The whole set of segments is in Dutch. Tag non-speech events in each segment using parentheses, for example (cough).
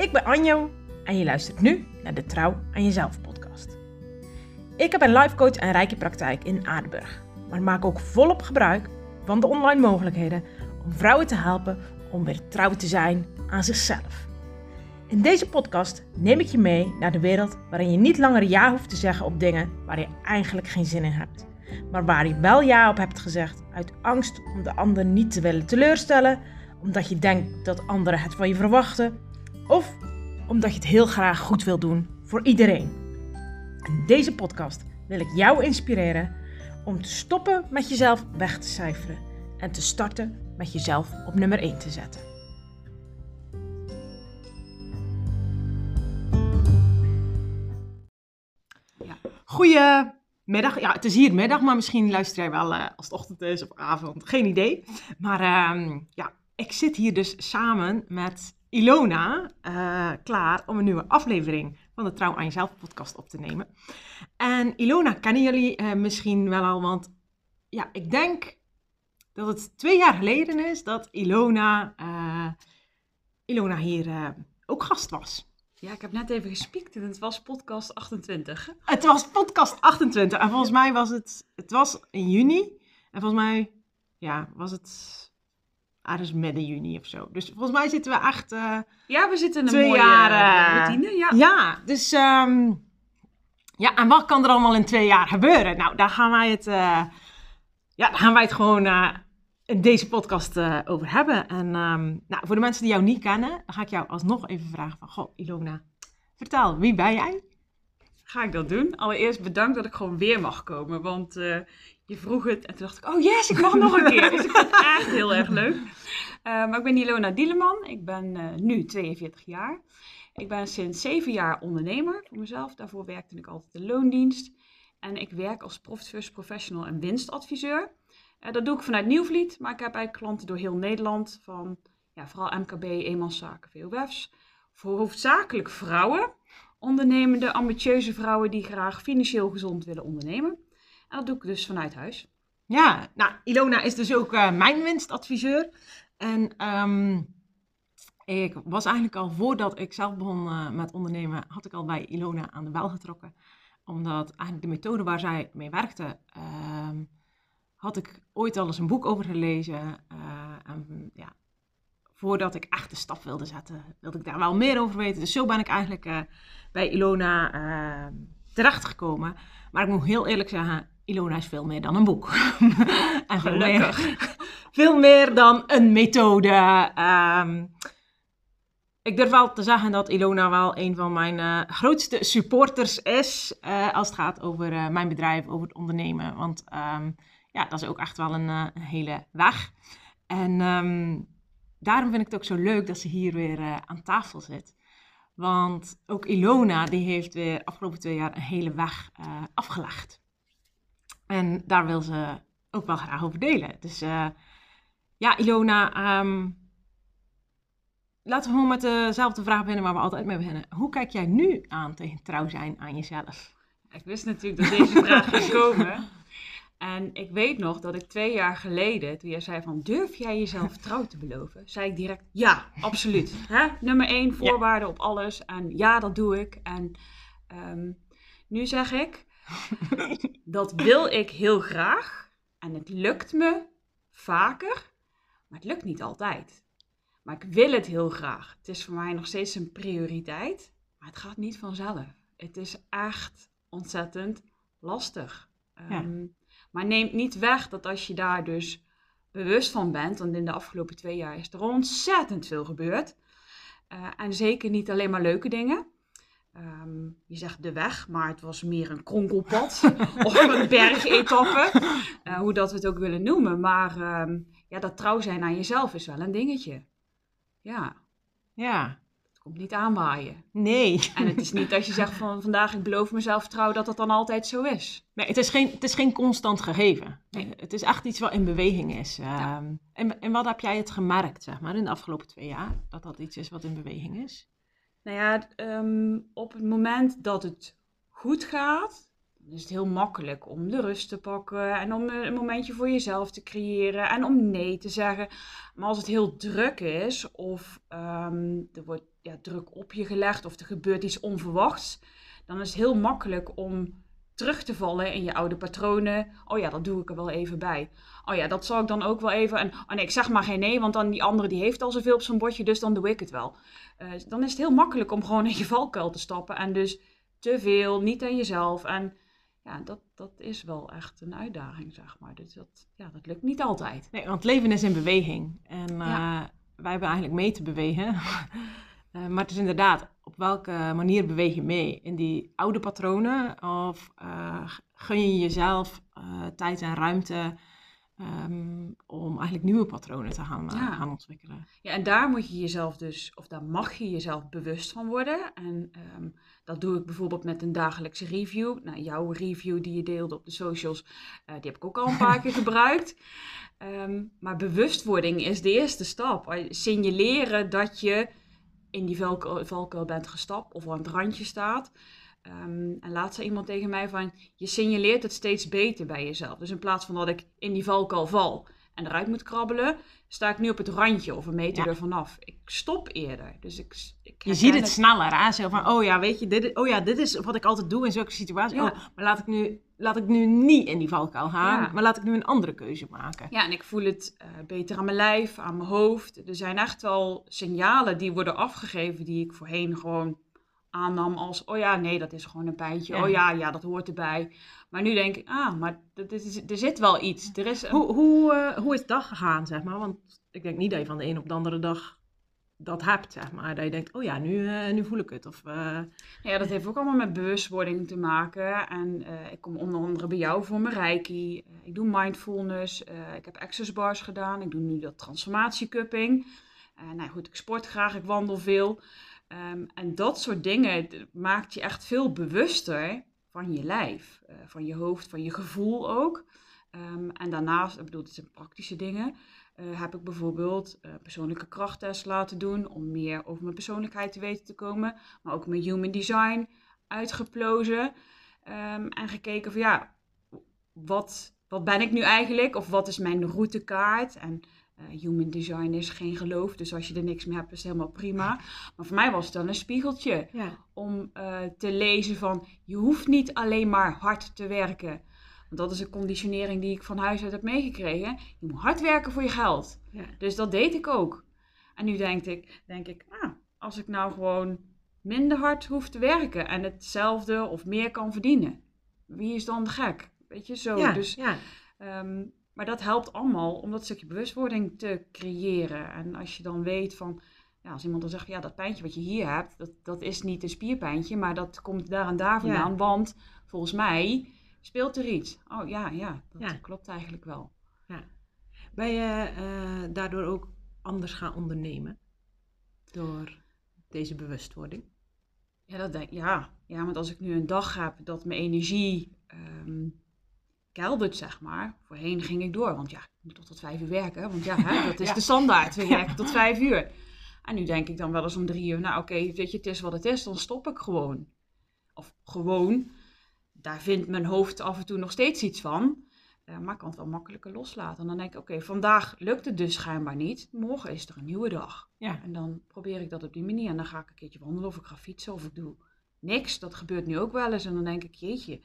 Ik ben Anjo en je luistert nu naar de Trouw aan Jezelf podcast. Ik heb een life coach en rijke praktijk in Aardenburg, maar maak ook volop gebruik van de online mogelijkheden om vrouwen te helpen om weer trouw te zijn aan zichzelf. In deze podcast neem ik je mee naar de wereld waarin je niet langer ja hoeft te zeggen op dingen waar je eigenlijk geen zin in hebt, maar waar je wel ja op hebt gezegd uit angst om de ander niet te willen teleurstellen, omdat je denkt dat anderen het van je verwachten of omdat je het heel graag goed wil doen voor iedereen. In deze podcast wil ik jou inspireren om te stoppen met jezelf weg te cijferen en te starten met jezelf op nummer 1 te zetten. Goedemiddag. Ja, het is hier middag, maar misschien luister jij wel uh, als het ochtend is of avond. Geen idee. Maar uh, ja, ik zit hier dus samen met Ilona uh, klaar om een nieuwe aflevering van de Trouw aan Jezelf podcast op te nemen. En Ilona kennen jullie uh, misschien wel al, want ja, ik denk dat het twee jaar geleden is dat Ilona, uh, Ilona hier ook gast was. Ja, ik heb net even gespiekt en het was podcast 28. Het was podcast 28 en volgens mij was het, het was in juni. En volgens mij, ja, was het ergens midden juni of zo. Dus volgens mij zitten we echt... Uh, ja, we zitten in een mooie jaar, uh, routine. Ja, ja dus... Um, ja, en wat kan er allemaal in twee jaar gebeuren? Nou, daar gaan wij het... Uh, ja, daar gaan wij het gewoon in deze podcast over hebben. En um, nou, voor de mensen die jou niet kennen, dan ga ik jou alsnog even vragen van... Goh, Ilona, vertel, wie ben jij? Ga ik dat doen? Allereerst bedankt dat ik gewoon weer mag komen, want je vroeg het en toen dacht ik, oh yes, ik mag nog een keer. Dus ik vind het echt heel erg leuk. Uh, maar ik ben Ilona Dieleman, ik ben uh, nu 42 jaar. Ik ben sinds 7 jaar ondernemer voor mezelf. Daarvoor werkte ik altijd de loondienst. En ik werk als Profit First Professional en winstadviseur. Uh, dat doe ik vanuit Nieuwvliet, maar ik heb eigenlijk klanten door heel Nederland. Van ja, vooral MKB, eenmanszaken, VOF's. Voor hoofdzakelijk vrouwen. Ondernemende, ambitieuze vrouwen die graag financieel gezond willen ondernemen. En dat doe ik dus vanuit huis. Ja, nou, Ilona is dus ook uh, mijn winstadviseur. En um, ik was eigenlijk al voordat ik zelf begon uh, met ondernemen, had ik al bij Ilona aan de bel getrokken. Omdat eigenlijk de methode waar zij mee werkte, um, had ik ooit al eens een boek over gelezen. En, ja, voordat ik echt de stap wilde zetten, wilde ik daar wel meer over weten. Dus zo ben ik eigenlijk bij Ilona ehm, terechtgekomen. Maar ik moet heel eerlijk zeggen, Ilona is veel meer dan een boek. (laughs) en veel meer, (laughs) veel meer, dan een methode. Um, ik durf wel te zeggen dat Ilona wel een van mijn uh, grootste supporters is. Uh, als het gaat over uh, mijn bedrijf, over het ondernemen. Want um, ja, dat is ook echt wel een, een hele weg. En um, daarom vind ik het ook zo leuk dat ze hier weer aan tafel zit. Want ook Ilona die heeft weer afgelopen twee jaar een hele weg afgelegd. En daar wil ze ook wel graag over delen. Dus uh, ja, Ilona, um, laten we gewoon met dezelfde vraag beginnen waar we altijd mee beginnen. Hoe kijk jij nu aan tegen trouw zijn aan jezelf? Ik wist natuurlijk dat deze vraag ging komen. En ik weet nog dat ik twee jaar geleden, toen jij zei van durf jij jezelf trouw te beloven, zei ik direct ja, absoluut. (laughs) Hè? Nummer één, voorwaarden ja. op alles. En ja, dat doe ik. En um, nu zeg ik, (laughs) dat wil ik heel graag. En het lukt me vaker, maar het lukt niet altijd. Maar ik wil het heel graag. Het is voor mij nog steeds een prioriteit, maar het gaat niet vanzelf. Het is echt ontzettend lastig. Ja. Um, maar neemt niet weg dat als je daar dus bewust van bent, want in de afgelopen twee jaar is er ontzettend veel gebeurd. Uh, en zeker niet alleen maar leuke dingen. Um, je zegt de weg, maar het was meer een kronkelpad (laughs) of een bergetappe. Uh, hoe dat we het ook willen noemen. Maar um, ja, dat trouw zijn aan jezelf is wel een dingetje. Ja. Ja. Het komt niet aanwaaien. Nee. En het is niet als je zegt van vandaag ik beloof mezelf trouw dat dat dan altijd zo is. Nee, het is geen, het is geen constant gegeven. Nee. Het is echt iets wat in beweging is. Ja. Um, en, en wat heb jij het gemerkt, zeg maar, in de afgelopen twee jaar? Dat dat iets is wat in beweging is? Nou ja, um, op het moment dat het goed gaat, dan is het heel makkelijk om de rust te pakken en om een momentje voor jezelf te creëren en om nee te zeggen. Maar als het heel druk is of ehm, er wordt ja, druk op je gelegd of er gebeurt iets onverwachts, dan is het heel makkelijk om terug te vallen in je oude patronen. Oh ja, dat doe ik er wel even bij. Oh ja, dat zal ik dan ook wel even. En oh nee, ik zeg maar geen nee, want dan die andere die heeft al zoveel op zijn bordje, dus dan doe ik het wel. Uh, dan is het heel makkelijk om gewoon in je valkuil te stappen en dus te veel, niet aan jezelf. En ja, dat, dat is wel echt een uitdaging, zeg maar. Dus dat, ja, dat lukt niet altijd. Nee, want leven is in beweging. En uh, wij hebben eigenlijk mee te bewegen. (laughs) uh, maar het is inderdaad, op welke manier beweeg je mee? In die oude patronen? Of uh, gun je jezelf tijd en ruimte Um, om eigenlijk nieuwe patronen te gaan, ja. gaan, ontwikkelen. Ja, en daar moet je jezelf dus, of daar mag je jezelf bewust van worden. En um, dat doe ik bijvoorbeeld met een dagelijkse review. Nou, jouw review die je deelde op de socials, die heb ik ook al een paar (laughs) keer gebruikt. Um, maar bewustwording is de eerste stap. Signaleren dat je in die valkuil bent gestapt of aan het randje staat. Um, en laatst zei iemand tegen mij van, je signaleert het steeds beter bij jezelf. Dus in plaats van dat ik in die valkuil val en eruit moet krabbelen, sta ik nu op het randje of een meter ja. ervan af. Ik stop eerder. Dus ik, ik je ziet het, sneller aan. Zo van, oh ja, weet je, dit, oh ja, dit is wat ik altijd doe in zulke situaties. Ja. Oh, maar laat ik, nu, laat ik nu niet in die valkuil gaan, ja. maar laat ik nu een andere keuze maken. Ja, en ik voel het uh, beter aan mijn lijf, aan mijn hoofd. Er zijn echt wel signalen die worden afgegeven die ik voorheen gewoon aannam als, oh ja, nee, dat is gewoon een pijntje. Oh ja, ja, dat hoort erbij. Maar nu denk ik, ah, maar dat is, er zit wel iets. Er is hoe, hoe, uh, hoe is dat gegaan, zeg maar? Want ik denk niet dat je van de een op de andere dag dat hebt, zeg maar. Dat je denkt, oh ja, nu, uh, nu voel ik het. Of, uh... Ja, dat heeft ook allemaal met bewustwording te maken. En ik kom onder andere bij jou voor mijn reiki. ik doe mindfulness. ik heb access bars gedaan. Ik doe nu dat transformatiecupping. nou goed, ik sport graag, ik wandel veel. Um, en dat soort dingen maakt je echt veel bewuster van je lijf, van je hoofd, van je gevoel ook. Um, en daarnaast, ik bedoel, dit zijn praktische dingen, uh, heb ik bijvoorbeeld uh, persoonlijke krachttest laten doen om meer over mijn persoonlijkheid te weten te komen. Maar ook mijn human design uitgeplozen um, en gekeken van ja, wat, wat ben ik nu eigenlijk? Of wat is mijn routekaart? En uh, human design is geen geloof, dus als je er niks mee hebt, is het helemaal prima. Maar voor mij was het dan een spiegeltje ja. om te lezen van je hoeft niet alleen maar hard te werken. Want dat is een conditionering die ik van huis uit heb meegekregen. Je moet hard werken voor je geld. Ja. Dus dat deed ik ook. En nu denk ik, denk ik ah, als ik nou gewoon minder hard hoef te werken en hetzelfde of meer kan verdienen, wie is dan gek? Weet je zo. Ja, dus ja. Um, maar dat helpt allemaal om dat stukje bewustwording te creëren. En als je dan weet van, ja, als iemand dan zegt, ja, dat pijntje wat je hier hebt, dat, dat is niet een spierpijntje, maar dat komt daar en daar vandaan. Want volgens mij speelt er iets. Oh ja, ja, dat klopt eigenlijk wel. Ja. Ben je uh, daardoor ook anders gaan ondernemen? Door deze bewustwording? Ja, dat denk, ja. ja, want als ik nu een dag heb dat mijn energie um, keldert, zeg maar. Voorheen ging ik door, want ja, ik moet toch tot vijf uur werken. Want ja, hè, (laughs) dat is de standaard. We werken tot vijf uur. En nu denk ik dan wel eens om drie uur, nou oké, weet je, het is wat het is, dan stop ik gewoon. Of gewoon, daar vindt mijn hoofd af en toe nog steeds iets van. Uh, maar ik kan het wel makkelijker loslaten. En dan denk ik, oké, vandaag lukt het dus schijnbaar niet. Morgen is er een nieuwe dag. Ja. En dan probeer ik dat op die manier. En dan ga ik een keertje wandelen of ik ga fietsen of ik doe niks. Dat gebeurt nu ook wel eens. En dan denk ik, jeetje,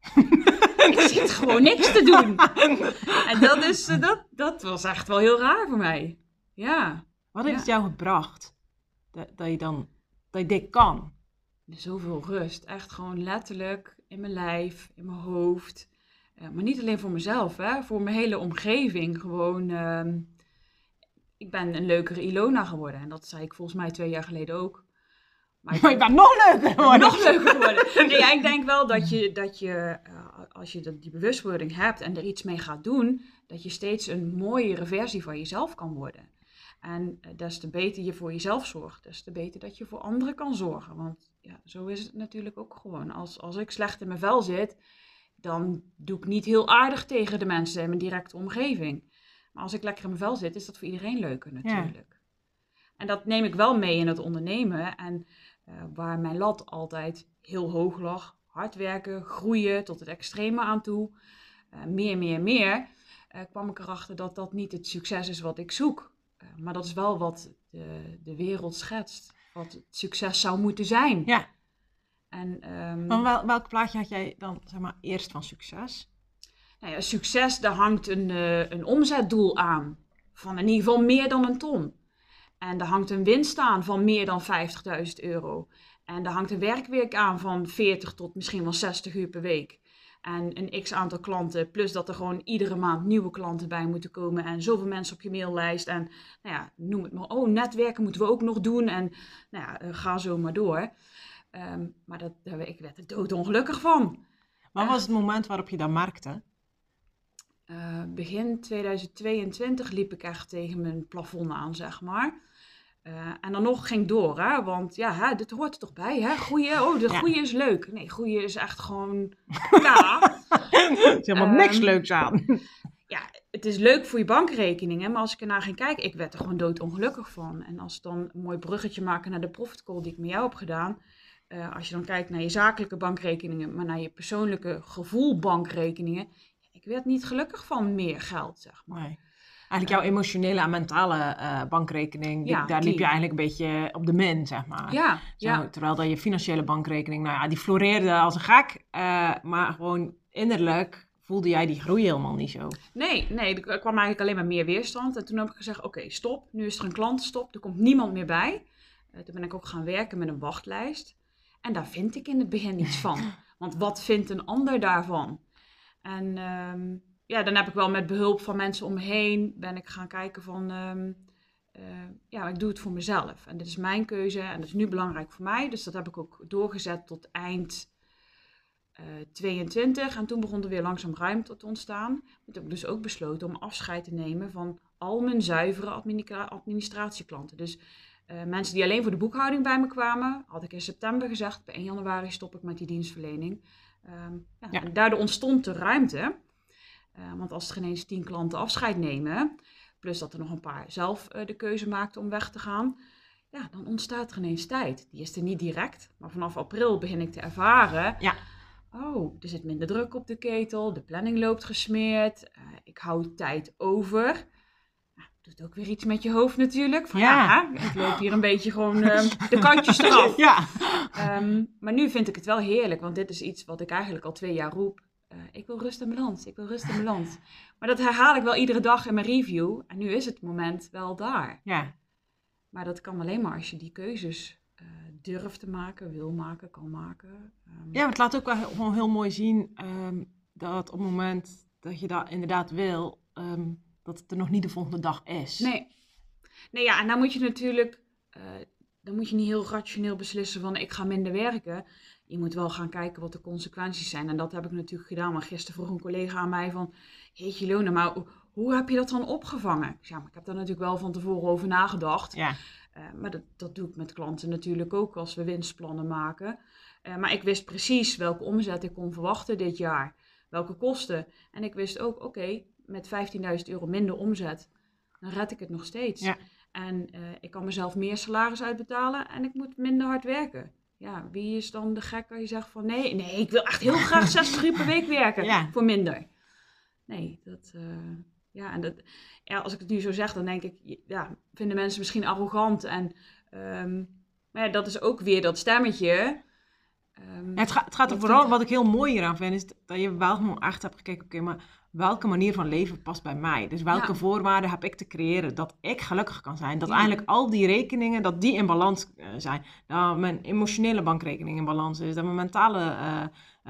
(laughs) ik zit gewoon niks te doen. en dat, is, eh, dat, dat was echt wel heel raar voor mij. Ja. Wat heeft het jou gebracht? Dat, dat je dan, dat je dit kan? Zoveel rust. Echt gewoon letterlijk in mijn lijf, in mijn hoofd. Uh, maar niet alleen voor mezelf, hè. Voor mijn hele omgeving. Gewoon, uh, ik ben een leukere Ilona geworden. En dat zei ik volgens mij twee jaar geleden ook. Maar, ik ben nog leuker geworden. Nog leuker geworden. Nee, ik denk wel dat je, dat je uh, als je die bewustwording hebt en er iets mee gaat doen, dat je steeds een mooiere versie van jezelf kan worden. En uh, des te beter je voor jezelf zorgt, des te beter dat je voor anderen kan zorgen. Want ja, zo is het natuurlijk ook gewoon. Als, als ik slecht in mijn vel zit, dan doe ik niet heel aardig tegen de mensen in mijn directe omgeving. Maar als ik lekker in mijn vel zit, is dat voor iedereen leuker natuurlijk. En dat neem ik wel mee in het ondernemen. En uh, waar mijn lat altijd heel hoog lag, hard werken, groeien tot het extreme aan toe, uh, meer, meer, meer, uh, kwam ik erachter dat dat niet het succes is wat ik zoek. Maar dat is wel wat de, de wereld schetst, wat het succes zou moeten zijn. Ja. En, um, van wel, welk plaatje had jij dan zeg maar, eerst van succes? Nou ja, succes, daar hangt een, een omzetdoel aan. Van in ieder geval meer dan een ton. En daar hangt een winst aan van meer dan 50.000 euro. En daar hangt een werkweek aan van 40 tot misschien wel 60 uur per week. En een x aantal klanten, plus dat er gewoon iedere maand nieuwe klanten bij moeten komen. En zoveel mensen op je maillijst. En nou ja, noem het maar. Oh, netwerken moeten we ook nog doen. En nou ja, ga zo maar door. Um, maar dat, ik werd er doodongelukkig van. Wat was het moment waarop je dat merkte? Uh, begin 2022 liep ik echt tegen mijn plafond aan, zeg maar. Uh, en dan nog ging door, hè? want ja, hè, dit hoort er toch bij, hè? Groeien, oh, de groeien is leuk. Nee, groeien is echt gewoon, (laughs) ja. er is helemaal um, niks leuks aan. Ja, het is leuk voor je bankrekeningen, maar als ik ernaar ging kijken, ik werd er gewoon doodongelukkig van. En als dan een mooi bruggetje maken naar de profit call die ik met jou heb gedaan, uh, als je dan kijkt naar je zakelijke bankrekeningen, maar naar je persoonlijke gevoel bankrekeningen, ik werd niet gelukkig van meer geld, zeg maar. Nee. Eigenlijk jouw emotionele en mentale uh, bankrekening, die, Ja, daar die. liep je eigenlijk een beetje op de min, zeg maar. Ja, Zo, ja. Terwijl dat je financiële bankrekening, nou ja, die floreerde als een gek. eh, maar gewoon innerlijk voelde jij die groei helemaal niet zo. Nee, nee, er kwam eigenlijk alleen maar meer weerstand. En toen heb ik gezegd, oké, stop. Nu is er een klantenstop. Er komt niemand meer bij. Eh, toen ben ik ook gaan werken met een wachtlijst. En daar vind ik in het begin niets van. (laughs) Want wat vindt een ander daarvan? En ehm, ja, dan heb ik wel met behulp van mensen om me heen... ben ik gaan kijken van... ehm, eh, ja, ik doe het voor mezelf. En dit is mijn keuze en dat is nu belangrijk voor mij. Dus dat heb ik ook doorgezet tot eind eh 22. En toen begon er weer langzaam ruimte te ontstaan. Toen heb ik dus ook besloten om afscheid te nemen van al mijn zuivere administra- administratieklanten. Dus eh, mensen die alleen voor de boekhouding bij me kwamen, had ik in september gezegd, bij 1 januari stop ik met die dienstverlening. Ehm, ja, Ja. En daardoor ontstond de ruimte. Eh, want als er ineens 10 klanten afscheid nemen, plus dat er nog een paar zelf eh, de keuze maakten om weg te gaan, ja, dan ontstaat er ineens tijd. Die is er niet direct, maar vanaf april begin ik te ervaren. Ja. Oh, er zit minder druk op de ketel, de planning loopt gesmeerd, eh, ik hou tijd over. Nou, doet ook weer iets met je hoofd natuurlijk. Van ja, ik loop hier een beetje gewoon (laughs) ehm, de kantjes eraf. Ja. Ehm, maar nu vind ik het wel heerlijk, want dit is iets wat ik eigenlijk al twee jaar roep. Eh, ik wil rust en balans, ik wil rust en balans. (laughs) Maar dat herhaal ik wel iedere dag in mijn review. En nu is het moment wel daar. ja. Maar dat kan alleen maar als je die keuzes eh, durft te maken, wil maken, kan maken. Ehm, Ja, maar het laat ook wel heel- gewoon heel mooi zien ehm, dat op het moment dat je dat inderdaad wil, ehm, dat het er nog niet de volgende dag is. Nee. Nee, ja, en dan moet je natuurlijk... eh, dan moet je niet heel rationeel beslissen van ik ga minder werken. Je moet wel gaan kijken wat de consequenties zijn. En dat heb ik natuurlijk gedaan. Maar gisteren vroeg een collega aan mij van... Jeetje Lona, maar hoe- heb je dat dan opgevangen? Ja, maar ik heb daar natuurlijk wel van tevoren over nagedacht. Ja, Eh, maar dat, dat doe ik met klanten natuurlijk ook als we winstplannen maken. Eh, maar ik wist precies welke omzet ik kon verwachten dit jaar. Welke kosten. En ik wist ook, oké, met 15.000 euro minder omzet, dan red ik het nog steeds. Ja. En eh, ik kan mezelf meer salaris uitbetalen en ik moet minder hard werken. Ja, wie is dan de gek als je zegt van nee, nee, ik wil echt heel (laughs) graag 60 uur per week werken Ja. voor minder. Nee, dat, eh, ja, en dat, ja, als ik het nu zo zeg, dan denk ik, ja, vinden mensen misschien arrogant. En, ehm, maar ja, dat is ook weer dat stemmetje. Ehm, Ja, het, gaat, het gaat er vooral, wat ik heel mooi hieraan vind, is dat je wel gewoon echt hebt gekeken, oké, maar welke manier van leven past bij mij? Dus welke Ja. voorwaarden heb ik te creëren dat ik gelukkig kan zijn? Dat Ja. eigenlijk al die rekeningen, dat die in balans eh, zijn. Dat mijn emotionele bankrekening in balans is, dat mijn mentale eh,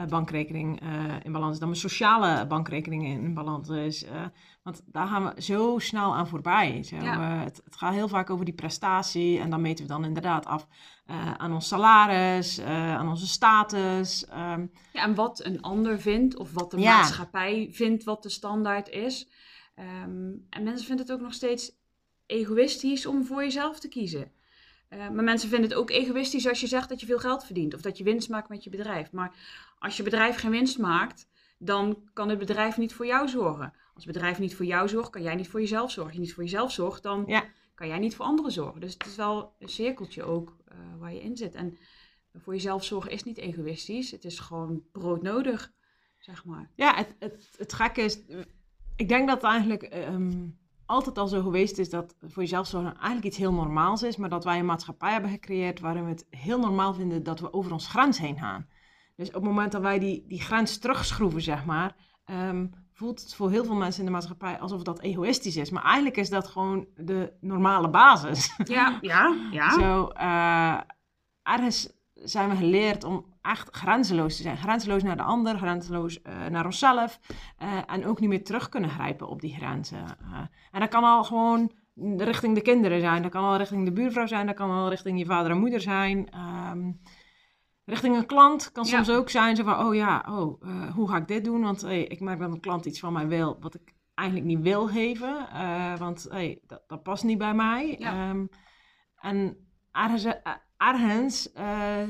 bankrekening eh, in balans is, dat mijn sociale bankrekening in, balans is. eh, want daar gaan we zo snel aan voorbij. Zo, Ja. eh, het, het gaat heel vaak over die prestatie en dan meten we dan inderdaad af eh, aan ons salaris, eh, aan onze status. ehm, Ja, en wat een ander vindt, of wat de Ja. maatschappij vindt wat de standaard is. Ehm, en mensen vinden het ook nog steeds egoïstisch om voor jezelf te kiezen. Eh, maar mensen vinden het ook egoïstisch als je zegt dat je veel geld verdient of dat je winst maakt met je bedrijf. Maar als je bedrijf geen winst maakt, dan kan het bedrijf niet voor jou zorgen. Als het bedrijf niet voor jou zorgt, kan jij niet voor jezelf zorgen. Als je niet voor jezelf zorgt, dan Ja. kan jij niet voor anderen zorgen. Dus het is wel een cirkeltje ook eh, waar je in zit. En voor jezelf zorgen is niet egoïstisch. Het is gewoon broodnodig, zeg maar. Ja, het, het, het gekke is, ik denk dat het eigenlijk ehm, altijd al zo geweest is dat voor jezelf zorgen eigenlijk iets heel normaals is, maar dat wij een maatschappij hebben gecreëerd waarin we het heel normaal vinden dat we over ons grens heen gaan. Dus op het moment dat wij die, die grens terugschroeven, zeg maar, ehm, voelt het voor heel veel mensen in de maatschappij alsof dat egoïstisch is. Maar eigenlijk is dat gewoon de normale basis. Ja, (laughs) ja, ja. Zo, eh, ergens zijn we geleerd om echt grenzeloos te zijn. Grenzeloos naar de ander, grenzeloos uh, naar onszelf. Uh, en ook niet meer terug kunnen grijpen op die grenzen. en dat kan al gewoon richting de kinderen zijn. Dat kan al richting de buurvrouw zijn. Dat kan al richting je vader en moeder zijn. Um, richting een klant kan soms ook zijn zo van, oh ja, oh, uh, hoe ga ik dit doen? Want hey, ik merk dat een klant iets van mij wil wat ik eigenlijk niet wil geven, uh, want hey, dat, dat, past niet bij mij. Ja. Um, en ergens, ergens uh,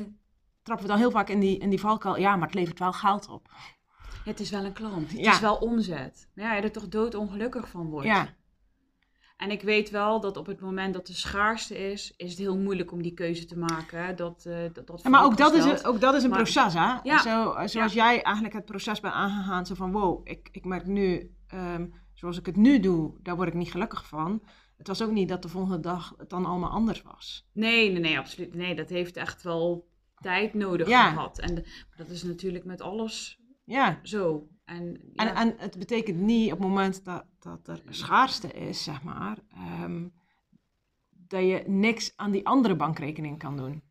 trappen we dan heel vaak in die, in die valkuil, ja, maar het levert wel geld op. Het is wel een klant, het ja. is wel omzet. Ja, je er toch doodongelukkig van wordt. Ja. En ik weet wel dat op het moment dat de schaarste is, is het heel moeilijk om die keuze te maken. Dat, uh, dat, dat ja, maar ook dat, is een, ook dat is een maar, proces, hè? Ja. Zo, zoals ja. jij eigenlijk het proces bent aangegaan, zo van wow, ik, ik merk nu, um, zoals ik het nu doe, daar word ik niet gelukkig van. Het was ook niet dat de volgende dag het dan allemaal anders was. Nee, nee, nee, absoluut. Nee, dat heeft echt wel tijd nodig gehad. En dat is natuurlijk met alles ja. zo. En, ja. en, en het betekent niet op het moment dat, dat er schaarste is, zeg maar, um, dat je niks aan die andere bankrekening kan doen.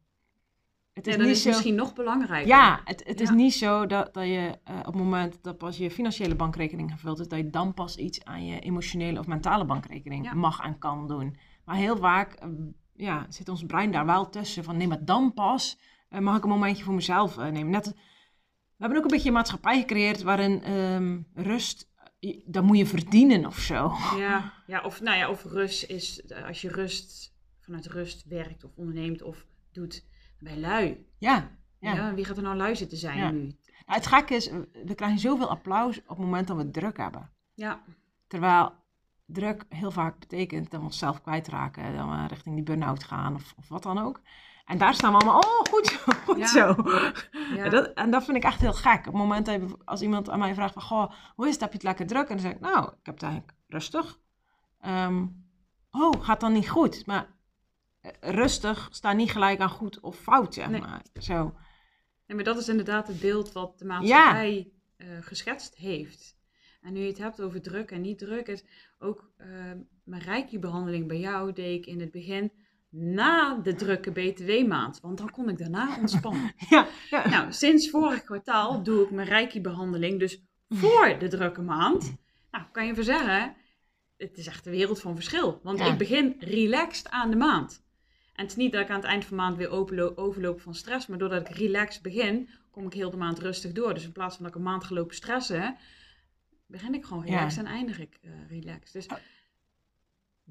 Het is, ja, niet is zo... misschien nog belangrijker. Ja, het, het ja. is niet zo dat, dat je uh, op het moment dat pas je financiële bankrekening gevuld is, dat je dan pas iets aan je emotionele of mentale bankrekening mag en kan doen. Maar heel vaak uh, ja, zit ons brein daar wel tussen van nee, maar dan pas uh, mag ik een momentje voor mezelf nemen. Net, we hebben ook een beetje een maatschappij gecreëerd waarin um, rust dat moet je verdienen of zo. Ja, ja, of, nou ja, of rust is, als je rust vanuit rust werkt of onderneemt of doet, je lui. Ja. Ja. ja wie gaat er nou lui zitten zijn ja. nu? Nou, het gekke is, we krijgen zoveel applaus op het moment dat we druk hebben. Ja. Terwijl druk heel vaak betekent dat we onszelf kwijtraken, dat we richting die burn-out gaan of, of wat dan ook. En daar staan we allemaal, oh, goed zo, (laughs) goed ja. zo. Ja. En, dat, en, dat, vind ik echt heel gek. Op het moment dat je, als iemand aan mij vraagt van, goh, hoe is het, heb je het lekker druk? En dan zeg ik, nou, ik heb het eigenlijk rustig. Um, oh, gaat dan niet goed? Maar rustig staat niet gelijk aan goed of fout, zeg nee. maar. Zo. Nee, maar dat is inderdaad het beeld wat de maatschappij ja. uh, geschetst heeft. En nu je het hebt over druk en niet druk, is ook uh, mijn reiki-behandeling bij jou deed ik in het begin na de drukke BTW-maand, want dan kon ik daarna (laughs) ontspannen. ja, ja, Nou, sinds vorig kwartaal doe ik mijn reiki-behandeling dus voor de drukke maand. Nou, kan je zeggen, het is echt een wereld van verschil. Want ja. ik begin relaxed aan de maand. En het is niet dat ik aan het eind van de maand weer overloop van stress, maar doordat ik relaxed begin, kom ik heel de maand rustig door. Dus in plaats van dat ik een maand gelopen stressen, begin ik gewoon relaxed en eindig ik uh, relaxed. Dus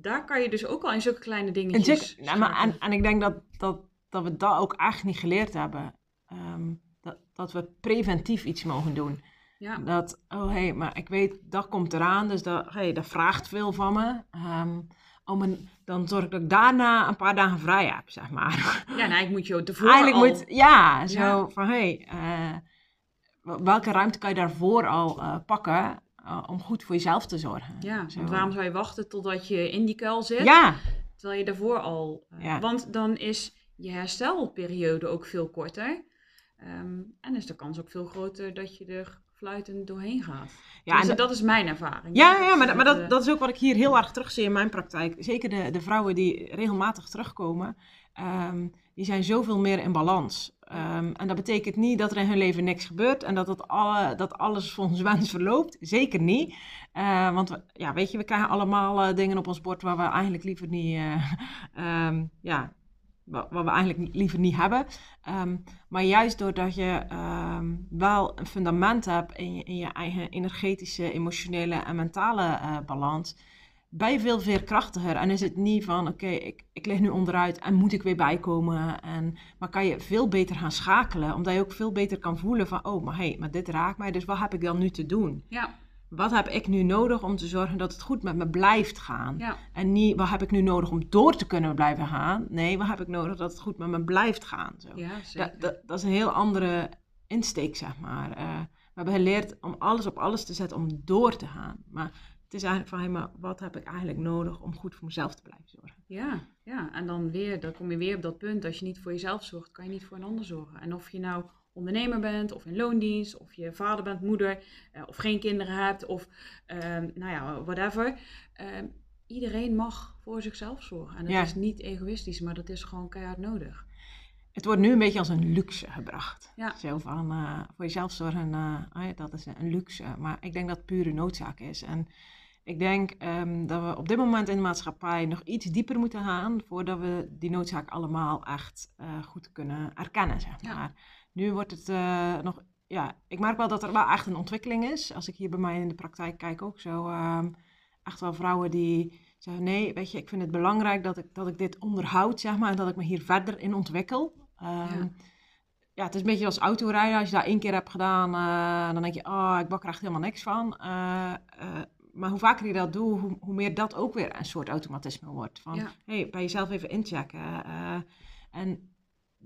daar kan je dus ook al in zulke kleine dingetjes... En, nou, maar, en, en, ik denk dat, dat, dat we dat ook echt niet geleerd hebben. Um, dat, dat we preventief iets mogen doen. Ja. Dat, oh hé, hey, maar ik weet, dat komt eraan, dus dat, hey, dat vraagt veel van me. Um, oh, maar dan zorg ik dat ik daarna een paar dagen vrij heb, zeg maar. Ja, nou, ik moet je tevoren Eigenlijk al... moet, ja, zo ja. van, hé, hey, uh, welke ruimte kan je daarvoor al uh, pakken uh, om goed voor jezelf te zorgen. Ja, Zo. want waarom zou je wachten totdat je in die kuil zit? Ja. Terwijl je daarvoor al... Uh, ja. Want dan is je herstelperiode ook veel korter. Um, en is de kans ook veel groter dat je er fluitend doorheen gaat. Ja, dus en dat is mijn ervaring. Ja, ja maar, dat, maar dat, dat is ook wat ik hier heel erg terugzie in mijn praktijk. Zeker de, de vrouwen die regelmatig terugkomen, um, die zijn zoveel meer in balans. Um, en dat betekent niet dat er in hun leven niks gebeurt en dat, het alle, dat alles (laughs) volgens wens verloopt. Zeker niet. Uh, want we, ja, weet je, we krijgen allemaal uh, dingen op ons bord waar we eigenlijk liever niet, uh, um, (laughs) ja, wat, we eigenlijk liever niet hebben. Um, maar juist doordat je wel een fundament hebt in je, in je, eigen energetische, emotionele en mentale balans ben je veel veerkrachtiger. En is het niet van, oké, okay, ik, ik lig nu onderuit en moet ik weer bijkomen. En, maar kan je veel beter gaan schakelen, omdat je ook veel beter kan voelen van, oh, maar hé, hey, maar dit raakt mij, dus wat heb ik dan nu te doen? Ja. wat heb ik nu nodig om te zorgen dat het goed met me blijft gaan? Ja. En niet, wat heb ik nu nodig om door te kunnen blijven gaan? Nee, wat heb ik nodig dat het goed met me blijft gaan? Zo. Ja, zeker. Dat, dat, dat is een heel andere insteek, zeg maar. Eh, we hebben geleerd om alles op alles te zetten om door te gaan. Maar het is eigenlijk van, hey, maar wat heb ik eigenlijk nodig om goed voor mezelf te blijven zorgen? Ja, ja, en dan weer, dan kom je weer op dat punt. Als je niet voor jezelf zorgt, kan je niet voor een ander zorgen. En of je nou ondernemer bent, of in loondienst, of je vader bent, moeder, eh, of geen kinderen hebt, of ehm, nou ja, whatever. Ehm, iedereen mag voor zichzelf zorgen. En dat Ja. is niet egoïstisch, maar dat is gewoon keihard nodig. Het wordt nu een beetje als een luxe gebracht. Ja. Zo van, eh, voor jezelf zorgen, eh, ja, dat is een luxe. Maar ik denk dat het pure noodzaak is. En ik denk ehm, dat we op dit moment in de maatschappij nog iets dieper moeten gaan... voordat we die noodzaak allemaal echt eh, goed kunnen erkennen, zeg Ja. maar. Nu wordt het eh, nog... Ja, ik merk wel dat er wel echt een ontwikkeling is. Als ik hier bij mij in de praktijk kijk ook zo... ehm, echt wel vrouwen die zeggen, nee, weet je, ik vind het belangrijk dat ik, dat ik dit onderhoud, zeg maar, en dat ik me hier verder in ontwikkel. Ehm, Ja. ja. het is een beetje als autorijden. Als je dat één keer hebt gedaan, eh, dan denk je, oh, ik bak er echt helemaal niks van. Eh, maar hoe vaker je dat doet, hoe, hoe meer dat ook weer een soort automatisme wordt. Van, Ja. hey, bij jezelf even inchecken. eh, en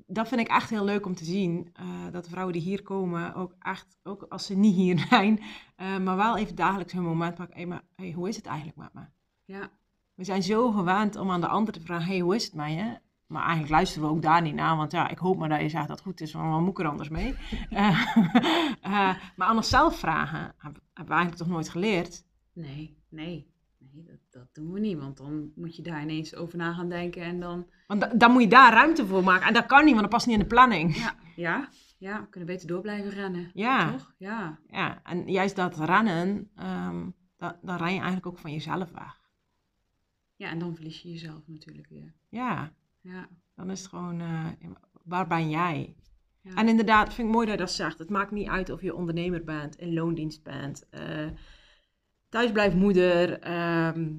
dat vind ik echt heel leuk om te zien. eh, dat de vrouwen die hier komen, ook echt, ook als ze niet hier (laughs) zijn, eh, maar wel even dagelijks hun moment pakken. Hey, maar hey, hoe is het eigenlijk met me? Ja, We zijn zo gewend om aan de ander te vragen, hey, hoe is het met je? Maar eigenlijk luisteren we ook daar niet naar, want ja, ik hoop maar dat je zegt dat het goed is, want wat moet ik er anders mee? (laughs) Maar aan onszelf vragen, hebben we eigenlijk toch nooit geleerd? Nee, nee. Nee, dat, dat doen we niet, want dan moet je daar ineens over na gaan denken en dan... Want da- dan moet je daar ruimte voor maken. En dat kan niet, want dat past niet in de planning. Ja, ja, ja, we kunnen beter door blijven rennen. Ja. Toch? Ja, Ja, en juist dat rennen, ehm, da- dan ren je eigenlijk ook van jezelf weg. ja, en dan verlies je jezelf natuurlijk weer. Ja, Ja, dan is het gewoon, eh, waar ben jij? ja. En inderdaad, vind ik mooi dat je dat zegt. Het maakt niet uit of je ondernemer bent, in loondienst bent, eh thuisblijfmoeder. ehm,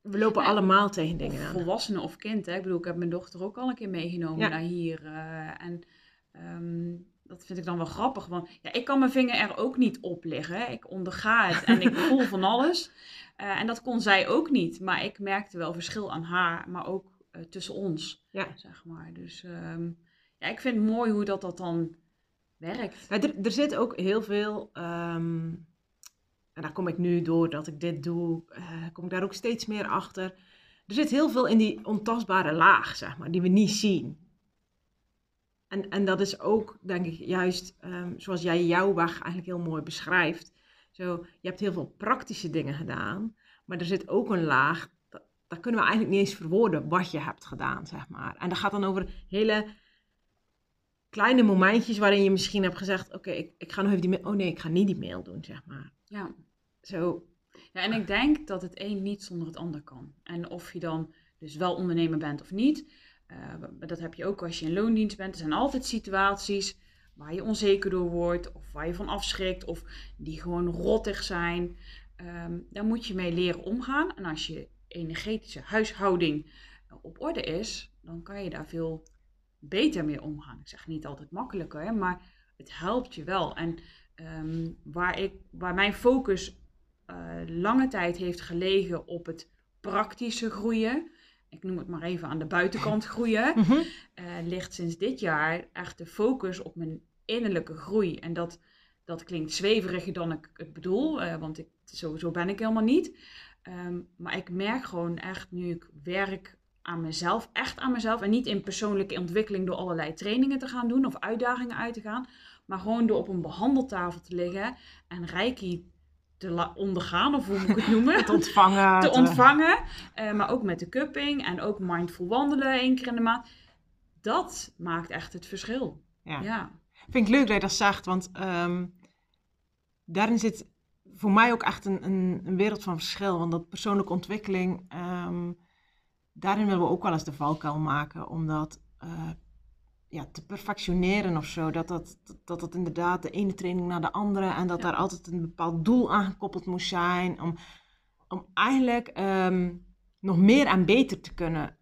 we lopen allemaal tegen dingen aan. volwassene of kind. Hè? Ik bedoel, ik heb mijn dochter ook al een keer meegenomen Ja. naar hier. eh, en ehm, dat vind ik dan wel grappig. Want ja, ik kan mijn vinger er ook niet op leggen. hè. Ik onderga het en ik (laughs) voel van alles. Eh, en dat kon zij ook niet. Maar ik merkte wel verschil aan haar, maar ook eh, tussen ons, Ja. zeg maar. Dus ehm, ja, ik vind het mooi hoe dat, dat dan werkt. Ja, er, er zit ook heel veel, en daar kom ik nu door dat ik dit doe, eh, kom ik daar ook steeds meer achter. Er zit heel veel in die ontastbare laag, zeg maar, die we niet zien. En, en dat is ook, denk ik, juist ehm, zoals jij jouw weg eigenlijk heel mooi beschrijft. Zo, je hebt heel veel praktische dingen gedaan, maar er zit ook een laag, dat, dat kunnen we eigenlijk niet eens verwoorden wat je hebt gedaan, zeg maar. En dat gaat dan over hele kleine momentjes waarin je misschien hebt gezegd, oké, ik, ik ga nog even die mail, oh nee, ik ga niet die mail doen, zeg maar. Ja. Zo, Ja, en ik denk dat het een niet zonder het ander kan. En of je dan dus wel ondernemer bent of niet, eh, dat heb je ook als je in loondienst bent. Er zijn altijd situaties waar je onzeker door wordt, of waar je van afschrikt, of die gewoon rottig zijn. Ehm, daar moet je mee leren omgaan. En als je energetische huishouding op orde is, dan kan je daar veel beter mee omgaan. Ik zeg niet altijd makkelijker, maar het helpt je wel. En ehm, waar, ik, waar mijn focus eh, lange tijd heeft gelegen op het praktische groeien. Ik noem het maar even aan de buitenkant groeien. (laughs) mhm. eh, ligt sinds dit jaar echt de focus op mijn innerlijke groei. En dat, dat klinkt zweveriger dan ik het bedoel, eh, want ik, zo, zo ben ik helemaal niet. Ehm, maar ik merk gewoon echt nu ik werk aan mezelf, echt aan mezelf. En niet in persoonlijke ontwikkeling door allerlei trainingen te gaan doen of uitdagingen uit te gaan. Maar gewoon door op een behandeltafel te liggen en reiki te ondergaan, of hoe moet ik het noemen? (laughs) te ontvangen. te ontvangen. eh, maar ook met de cupping en ook mindful wandelen één keer in de maand. Dat maakt echt het verschil. Ja. Ja, Vind ik leuk dat je dat zegt, want ehm, daarin zit voor mij ook echt een, een, een wereld van verschil. Want dat persoonlijke ontwikkeling, ehm, daarin willen we ook wel eens de valkuil maken, om dat eh, ja, te perfectioneren of zo. Dat dat, dat dat inderdaad de ene training naar de andere en dat Ja. daar altijd een bepaald doel aan gekoppeld moest zijn. Om, om eigenlijk ehm, nog meer en beter te kunnen.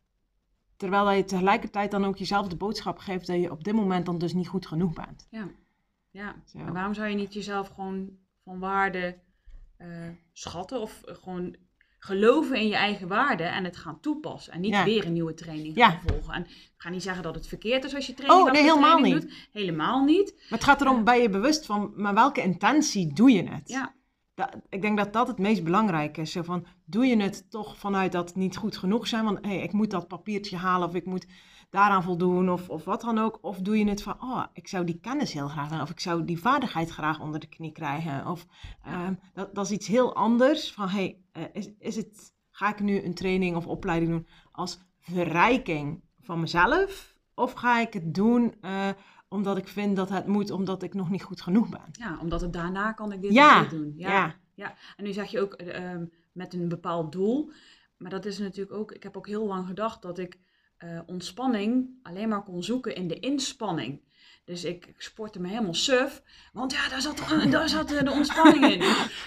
Terwijl dat je tegelijkertijd dan ook jezelf de boodschap geeft dat je op dit moment dan dus niet goed genoeg bent. ja, ja. Zo. En waarom zou je niet jezelf gewoon van waarde eh, schatten of gewoon geloven in je eigen waarde en het gaan toepassen. En niet Ja. weer een nieuwe training Ja. gaan volgen. En ik ga niet zeggen dat het verkeerd is als je training Oh, nee, helemaal training niet. doet. Helemaal niet. Maar het gaat erom, ben je bewust van, met welke intentie doe je het? Ja, Dat- ik denk dat dat het meest belangrijk is. Zo van, doe je het toch vanuit dat het niet goed genoeg zijn? Want hey, ik moet dat papiertje halen of ik moet daaraan voldoen of, of wat dan ook. Of doe je het van, oh, ik zou die kennis heel graag willen. Of ik zou die vaardigheid graag onder de knie krijgen. Of ehm, dat, dat is iets heel anders. Van, hey, eh, is, is het, ga ik nu een training of opleiding doen als verrijking van mezelf? Of ga ik het doen eh, omdat ik vind dat het moet, omdat ik nog niet goed genoeg ben? ja, omdat het daarna kan ik dit Ja, dit doen. ja. Ja, en nu zeg je ook eh, ehm, met een bepaald doel. Maar dat is natuurlijk ook, ik heb ook heel lang gedacht dat ik eh, ontspanning alleen maar kon zoeken in de inspanning. Dus ik, ik sportte me helemaal suf, want ja, daar zat, een- (laughs) daar zat eh, de ontspanning in.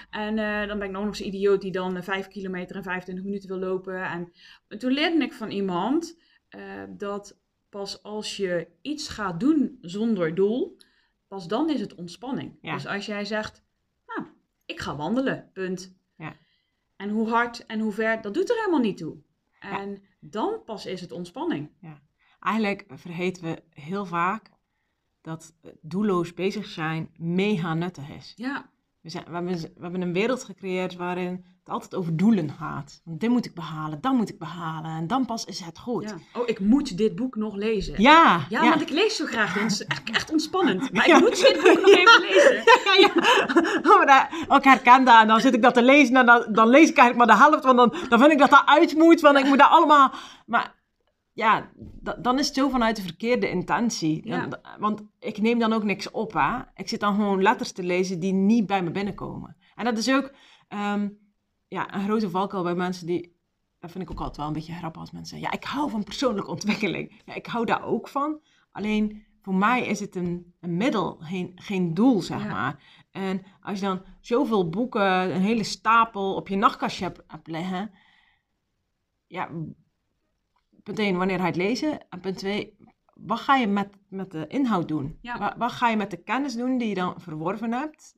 En eh, dan ben ik nog nog zo'n idioot die dan eh, 5 kilometer in 25 minuten wil lopen. En toen leerde ik van iemand eh, dat pas als je iets gaat doen zonder doel, pas dan is het ontspanning. Ja. Dus als jij zegt, nou, ik ga wandelen, punt. Ja. En hoe hard en hoe ver, dat doet er helemaal niet toe. En dan pas is het ontspanning. Eigenlijk vergeten we heel vaak dat doelloos bezig zijn mega nuttig is. Ja, We, zijn, we, hebben, we hebben een wereld gecreëerd waarin het altijd over doelen gaat. Want dit moet ik behalen, dat moet ik behalen en dan pas is het goed. ja. Oh, ik moet dit boek nog lezen. Ja, Ja, ja. want ik lees zo graag. Het is echt, echt ontspannend. (laughs) Maar ik moet dit boek nog even (laughs) lezen. ja, ja. Oh, maar oh, ik herken dat. En dan zit ik dat te lezen en dan, dan lees ik eigenlijk maar de helft. Want dan, dan vind ik dat dat uit moet. Want ik moet dat allemaal... Maar ja, da- dan is het zo vanuit de verkeerde intentie. Ja. Dan- want ik neem dan ook niks op, hè. Ik zit dan gewoon letters te lezen die niet bij me binnenkomen. En dat is ook ehm, ja, een grote valkuil bij mensen die... Dat vind ik ook altijd wel een beetje grappig als mensen zeggen... Ja, ik hou van persoonlijke (laughs) ontwikkeling. Ja, ik hou daar ook van. Alleen voor mij is het een, een middel, geen, geen doel, zeg Ja. maar. En als je dan zoveel boeken, een hele stapel op je nachtkastje hebt, hebt liggen. Ja, punt 1, wanneer ga je het lezen? En punt 2, wat ga je met, met de inhoud doen? Ja. Wat, wat ga je met de kennis doen die je dan verworven hebt?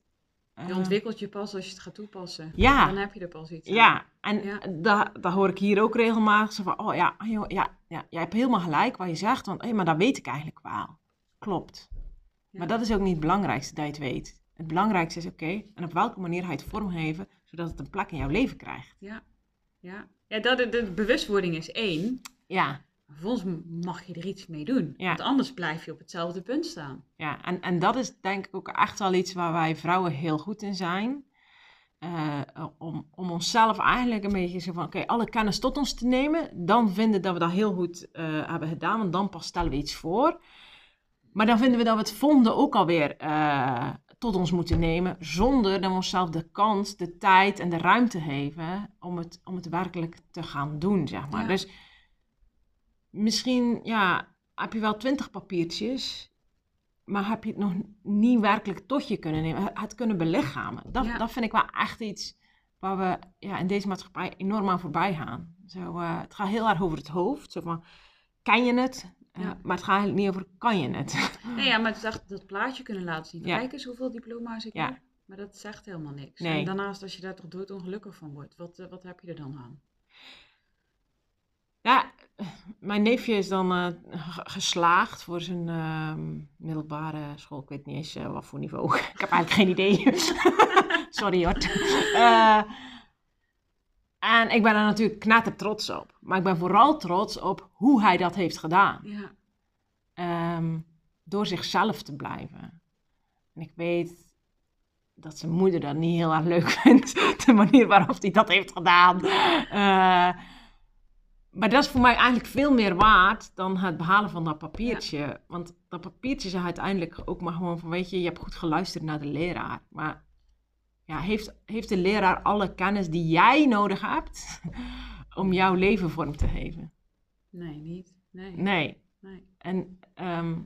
Je Eh, ontwikkelt je pas als je het gaat toepassen. Ja. Dan heb je er pas iets aan. Ja, en Ja. Dat, hoor ik hier ook regelmatig. Zo van, oh ja, ah, joh, ja, ja, jij hebt helemaal gelijk wat je zegt. Want hé, maar dat weet ik eigenlijk wel. Klopt. Ja. Maar dat is ook niet het belangrijkste dat je het weet. Het belangrijkste is, oké, en op welke manier ga je het vormgeven, zodat het een plek in jouw leven krijgt. Ja, ja. ja dat, de, de bewustwording is één. Ja, Vervolgens mag je er iets mee doen. Ja. Want anders blijf je op hetzelfde punt staan. ja. En, en dat is denk ik ook echt wel iets waar wij vrouwen heel goed in zijn. Eh, om, om onszelf eigenlijk een beetje zo van, oké, alle kennis tot ons te nemen. Dan vinden dat we dat heel goed eh, hebben gedaan, want dan pas stellen we iets voor. Maar dan vinden we dat we het vonden ook alweer eh tot ons moeten nemen, zonder dat we onszelf de kans, de tijd en de ruimte geven om het, om het werkelijk te gaan doen, zeg maar. Ja. Dus misschien, ja, heb je wel twintig papiertjes, maar heb je het nog niet werkelijk tot je kunnen nemen, het kunnen belichamen. Dat, Ja. dat vind ik wel echt iets waar we ja, in deze maatschappij enorm aan voorbij gaan. Zo, eh, het gaat heel erg over het hoofd, zo van, ken je het? Eh, Ja. Maar het gaat eigenlijk niet over, kan je het? Nee, ja, maar het is echt dat plaatje kunnen laten zien. Kijk eens hoeveel diploma's ik Ja. heb. Maar dat zegt helemaal niks. Nee. En daarnaast, als je daar toch doodongelukkig van wordt, wat, eh, wat heb je er dan aan? Ja, mijn neefje is dan eh, geslaagd voor zijn ehm, middelbare school. Ik weet niet eens eh, wat voor niveau. (laughs) ik heb eigenlijk geen idee. (laughs) Sorry hoor. Eh, en ik ben er natuurlijk knatter trots op. Maar ik ben vooral trots op hoe hij dat heeft gedaan. Ja, Ehm, door zichzelf te blijven. En ik weet dat zijn moeder dat niet heel erg leuk (laughs) vindt. De manier waarop hij dat heeft gedaan. Maar dat is voor mij eigenlijk veel meer waard dan het behalen van dat papiertje. Want dat papiertje is uiteindelijk ook maar gewoon van, weet je, je hebt goed geluisterd naar de leraar. Maar ja, heeft, heeft de leraar alle kennis die jij nodig hebt (laughs) om jouw leven vorm te geven? nee, niet. Nee. Nee. nee. En ehm,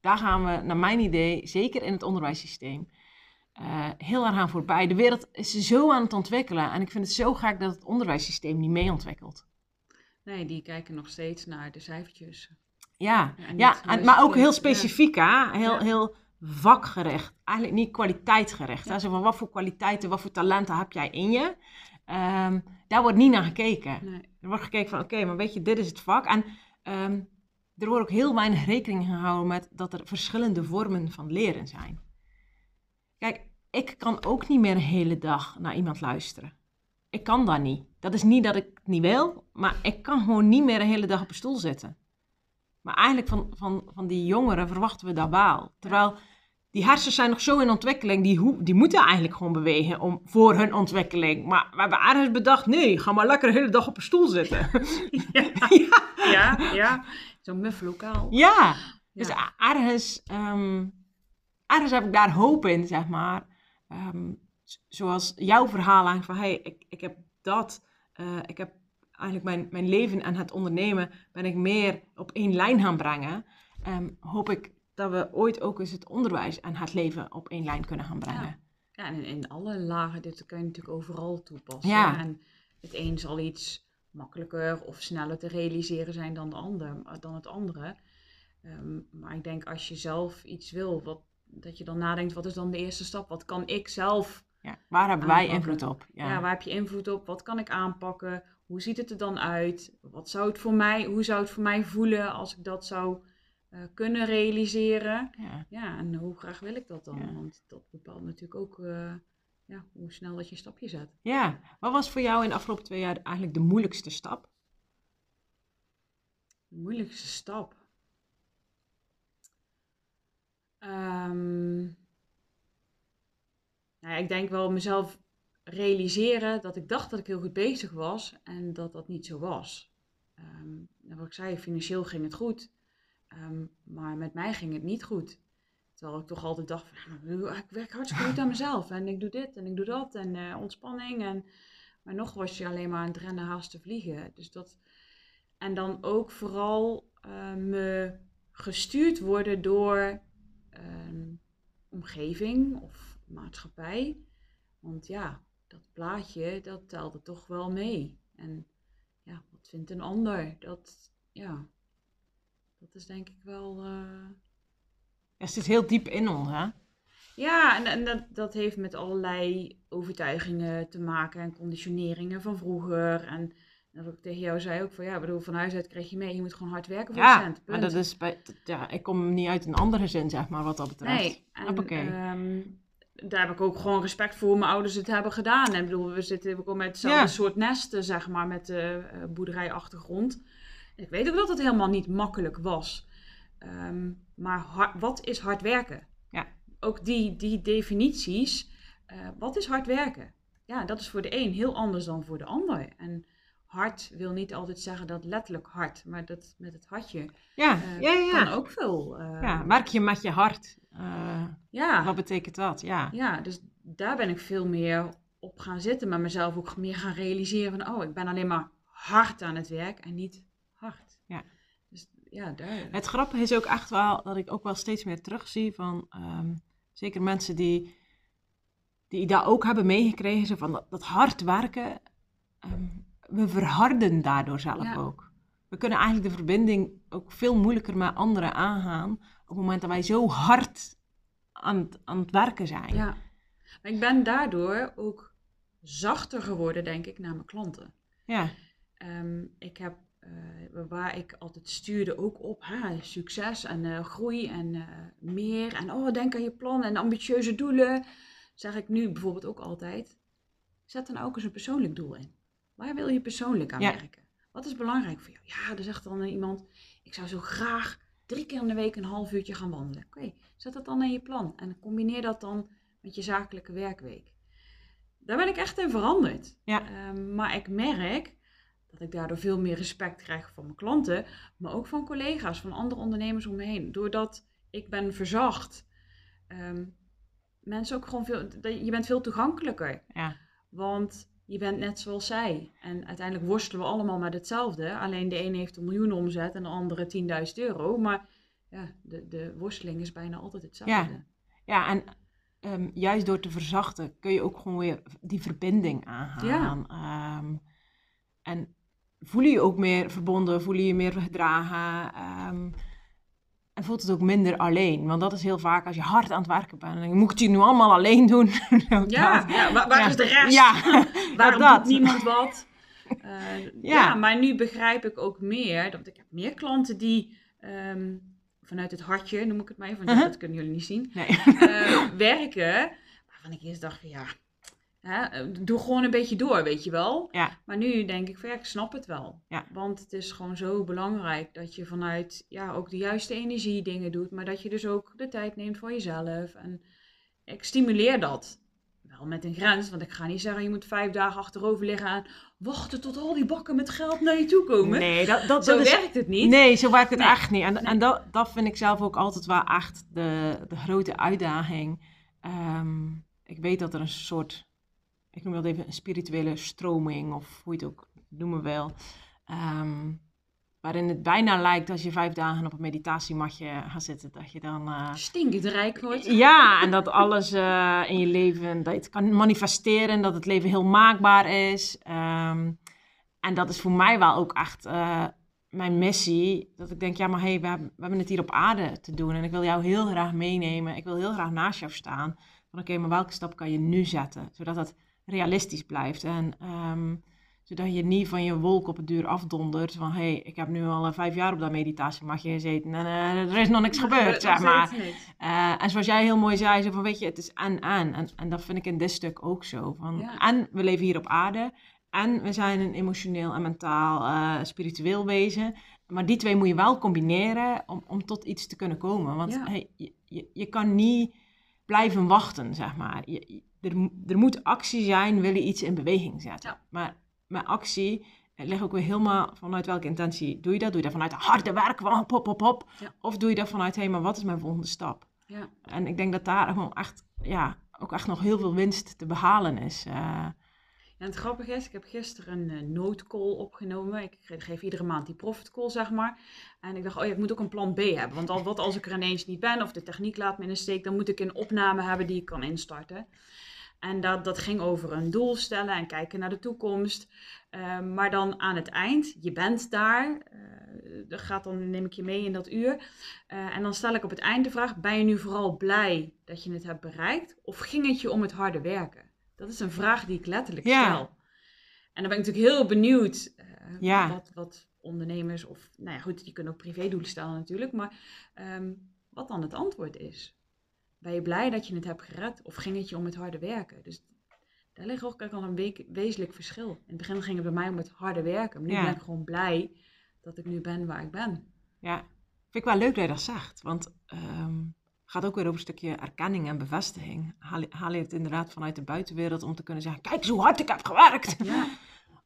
daar gaan we, naar mijn idee, zeker in het onderwijssysteem, eh, heel erg aan voorbij. De wereld is zo aan het ontwikkelen en ik vind het zo gek dat het onderwijssysteem niet mee ontwikkelt. Nee, die kijken nog steeds naar de cijfertjes. Ja, Ja, maar ook heel ja. specifiek, hè? Heel, Ja. heel vakgericht, eigenlijk niet kwaliteitsgericht. Ja. Zo van wat voor kwaliteiten, wat voor talenten heb jij in je? Ehm, daar wordt niet naar gekeken. Nee. Er wordt gekeken van, oké, maar weet je, dit is het vak. En ehm, er wordt ook heel weinig rekening gehouden met dat er verschillende vormen van leren zijn. Kijk, ik kan ook niet meer een hele dag naar iemand luisteren. Ik kan dat niet. Dat is niet dat ik het niet wil, maar ik kan gewoon niet meer een hele dag op een stoel zitten. Maar eigenlijk van, van, van die jongeren verwachten we dat wel. Terwijl die hersens zijn nog zo in ontwikkeling, die, die moeten eigenlijk gewoon bewegen om, voor hun ontwikkeling. Maar we hebben ergens bedacht, nee, ga maar lekker de hele dag op een stoel zitten. ja, (laughs) ja, ja. ja. zo'n muf lokaal. Ja, dus ergens, um, ergens heb ik daar hoop in, zeg maar. Ehm, zoals jouw verhaal aan van, hey, ik, ik heb dat, uh, ik heb eigenlijk mijn, mijn leven en het ondernemen, ben ik meer op één lijn gaan brengen. Um, hoop ik dat we ooit ook eens het onderwijs en het leven op één lijn kunnen gaan brengen. Ja, en in, alle lagen, dit kun je natuurlijk overal toepassen. Ja. En het een zal iets makkelijker of sneller te realiseren zijn dan, de ander, dan het andere. Ehm, maar ik denk als je zelf iets wil, wat, dat je dan nadenkt, wat is dan de eerste stap? Wat kan ik zelf ja, waar hebben wij invloed op? Ja. ja. waar heb je invloed op? Wat kan ik aanpakken? Hoe ziet het er dan uit? Wat zou het voor mij, hoe zou het voor mij voelen als ik dat zou uh, kunnen realiseren. Ja. ja, en hoe graag wil ik dat dan? Want dat bepaalt natuurlijk ook uh, ja, hoe snel dat je een stapje zet. Ja, wat was voor jou in de afgelopen twee jaar eigenlijk de moeilijkste stap? De moeilijkste stap? Um, nou ja, ik denk wel mezelf realiseren dat ik dacht dat ik heel goed bezig was en dat dat niet zo was. Um, wat ik zei, financieel ging het goed. Ehm, maar met mij ging het niet goed. Terwijl ik toch altijd dacht, van, ik werk hartstikke goed aan mezelf. En ik doe dit en ik doe dat. En uh, ontspanning. En, maar nog was je alleen maar aan het rennen, haast te vliegen. Dus dat, en dan ook vooral uh, me gestuurd worden door omgeving of maatschappij. Want ja, dat plaatje, dat telde toch wel mee. En ja, wat vindt een ander? Dat, ja, dat is denk ik wel. Uh... Ja, zit heel diep in ons, hè? Ja, en, en dat, dat heeft met allerlei overtuigingen te maken en conditioneringen van vroeger. En dat ik tegen jou zei ook van ja, bedoel, van huis uit kreeg je mee, je moet gewoon hard werken voor ja, cent. Ja, dat is bij, ja, ik kom niet uit een andere zin, zeg maar, wat dat betreft. Nee, en, um, daar heb ik ook gewoon respect voor hoe mijn ouders het hebben gedaan. En ik bedoel, we zitten ook met hetzelfde soort nesten, zeg maar, met de uh, boerderijachtergrond. Ik weet ook dat het helemaal niet makkelijk was. Ehm, maar wat is hard werken? Ja. Ook die, die definities. Uh, wat is hard werken? Ja, dat is voor de een heel anders dan voor de ander. En hard wil niet altijd zeggen dat letterlijk hard, maar dat met het hartje ja, uh, ja, ja. kan ook veel. Uh, ja, werk je met je hart. ja. Wat betekent dat? Ja. ja, dus daar ben ik veel meer op gaan zitten, maar mezelf ook meer gaan realiseren van, oh, ik ben alleen maar hard aan het werk en niet ja. Dus ja, daar... Het grappige is ook echt wel dat ik ook wel steeds meer terugzie van um, zeker mensen die, die dat ook hebben meegekregen, van dat, dat hard werken, um, we verharden daardoor zelf ook. We kunnen eigenlijk de verbinding ook veel moeilijker met anderen aangaan op het moment dat wij zo hard aan, aan het werken zijn. Ja, maar ik ben daardoor ook zachter geworden, denk ik, naar mijn klanten. Ja. Um, ik heb uh, waar ik altijd stuurde ook op hè, succes en uh, groei en uh, meer. En oh, denk aan je plan en ambitieuze doelen. Zeg ik nu bijvoorbeeld ook altijd. Zet dan ook eens een persoonlijk doel in. Waar wil je persoonlijk aan werken? Wat is belangrijk voor jou? Ja, er zegt dan iemand, ik zou zo graag drie keer in de week een half uurtje gaan wandelen. Oké, zet dat dan in je plan en combineer dat dan met je zakelijke werkweek. Daar ben ik echt in veranderd. Ja. Ehm, maar ik merk dat ik daardoor veel meer respect krijg van mijn klanten, maar ook van collega's, van andere ondernemers om me heen. Doordat ik ben verzacht, um, mensen ook gewoon veel, je bent veel toegankelijker. Ja. Want je bent net zoals zij. En uiteindelijk worstelen we allemaal met hetzelfde. Alleen de een heeft een miljoen omzet en de andere 10.000 euro. Maar ja, de, de worsteling is bijna altijd hetzelfde. Ja, ja en um, juist door te verzachten kun je ook gewoon weer die verbinding aangaan. Ja. Um, en voel je je ook meer verbonden, voel je je meer gedragen. Um, en voelt het ook minder alleen. Want dat is heel vaak als je hard aan het werken bent. Dan moet ik het nu allemaal alleen doen. (laughs) ja, ja, waar, waar Ja. is de rest? Ja, (laughs) (laughs) Waarom dat. doet niemand wat? Eh, ja. Maar nu begrijp ik ook meer, dat ik heb meer klanten die ehm, vanuit het hartje, noem ik het maar even, want Mhm. dat kunnen jullie niet zien, Nee. eh, werken. Waarvan ik eerst dacht van ja, hè, doe gewoon een beetje door, weet je wel. Ja. Maar nu denk ik van ja, ik snap het wel. Ja. Want het is gewoon zo belangrijk dat je vanuit ja, ook de juiste energie dingen doet. Maar dat je dus ook de tijd neemt voor jezelf. En ik stimuleer dat. Wel met een grens, want ik ga niet zeggen je moet vijf dagen achterover liggen en wachten tot al die bakken met geld naar je toe komen. Nee, dat, dat, Zo dat is werkt het niet. Nee, zo werkt het Nee. echt niet. En, Nee. en dat, dat vind ik zelf ook altijd wel echt de, de grote uitdaging. Ehm, ik weet dat er een soort, ik noem dat even een spirituele stroming, of hoe je het ook noemen wil. ehm, waarin het bijna lijkt als je vijf dagen op een meditatiematje gaat zitten, dat je dan... eh, Stinkend rijk wordt. ja, en dat alles eh, in je leven, dat je het kan manifesteren, dat het leven heel maakbaar is. Ehm, en dat is voor mij wel ook echt eh, mijn missie. Dat ik denk, ja, maar hey, we hebben, we hebben het hier op aarde te doen. En ik wil jou heel graag meenemen. Ik wil heel graag naast jou staan. Van oké, maar welke stap kan je nu zetten? Zodat het realistisch blijft. En ehm, zodat je niet van je wolk op het duur afdondert. Van hé, hey, ik heb nu al eh, vijf jaar op dat meditatiematje gezeten. En er is nog niks gebeurd, zeg maar. Eh, en zoals jij heel mooi zei, zo van weet je, het is en en. En, en dat vind ik in dit stuk ook zo. Van, Ja. En we leven hier op aarde. En we zijn een emotioneel en mentaal eh, spiritueel wezen. Maar die twee moet je wel combineren om, om tot iets te kunnen komen. Want Ja. hey, je, je, je kan niet blijven wachten, zeg maar. Je- er, er moet actie zijn, wil je iets in beweging zetten. Ja. Maar met actie het ligt ook weer helemaal vanuit welke intentie doe je dat? Doe je dat vanuit harde werk, hop, hop, hop, hop? Ja. Of doe je dat vanuit, hé, hey, maar wat is mijn volgende stap? Ja. En ik denk dat daar gewoon echt, ja, ook echt nog heel veel winst te behalen is. Eh, En het grappige is, ik heb gisteren een eh, noodcall opgenomen. Ik ge- geef iedere maand die profit call, zeg maar. En ik dacht, oh ja, ik moet ook een plan B hebben. Want al, wat als ik er ineens niet ben of de techniek laat me in de steek, dan moet ik een opname hebben die ik kan instarten. En dat, dat ging over een doel stellen en kijken naar de toekomst. Eh, maar dan aan het eind, je bent daar, dat gaat dan, neem ik je mee in dat uur. Eh, en dan stel ik op het eind de vraag, ben je nu vooral blij dat je het hebt bereikt? Of ging het je om het harde werken? Dat is een vraag die ik letterlijk Ja. stel. En dan ben ik natuurlijk heel benieuwd eh, Ja. wat, wat ondernemers of, nou ja goed, die kunnen ook privédoelen stellen natuurlijk, maar ehm, wat dan het antwoord is. Ben je blij dat je het hebt gered of ging het je om het harde werken? Dus daar ligt ook al een we- wezenlijk verschil. In het begin ging het bij mij om het harde werken, maar nu Ja. ben ik gewoon blij dat ik nu ben waar ik ben. ja, vind ik wel leuk dat je dat zegt. Want het gaat ook weer over een stukje erkenning en bevestiging. Haal, je- haal je het inderdaad vanuit de buitenwereld om te kunnen zeggen, kijk eens hoe hard ik heb gewerkt. Ja, (laughs)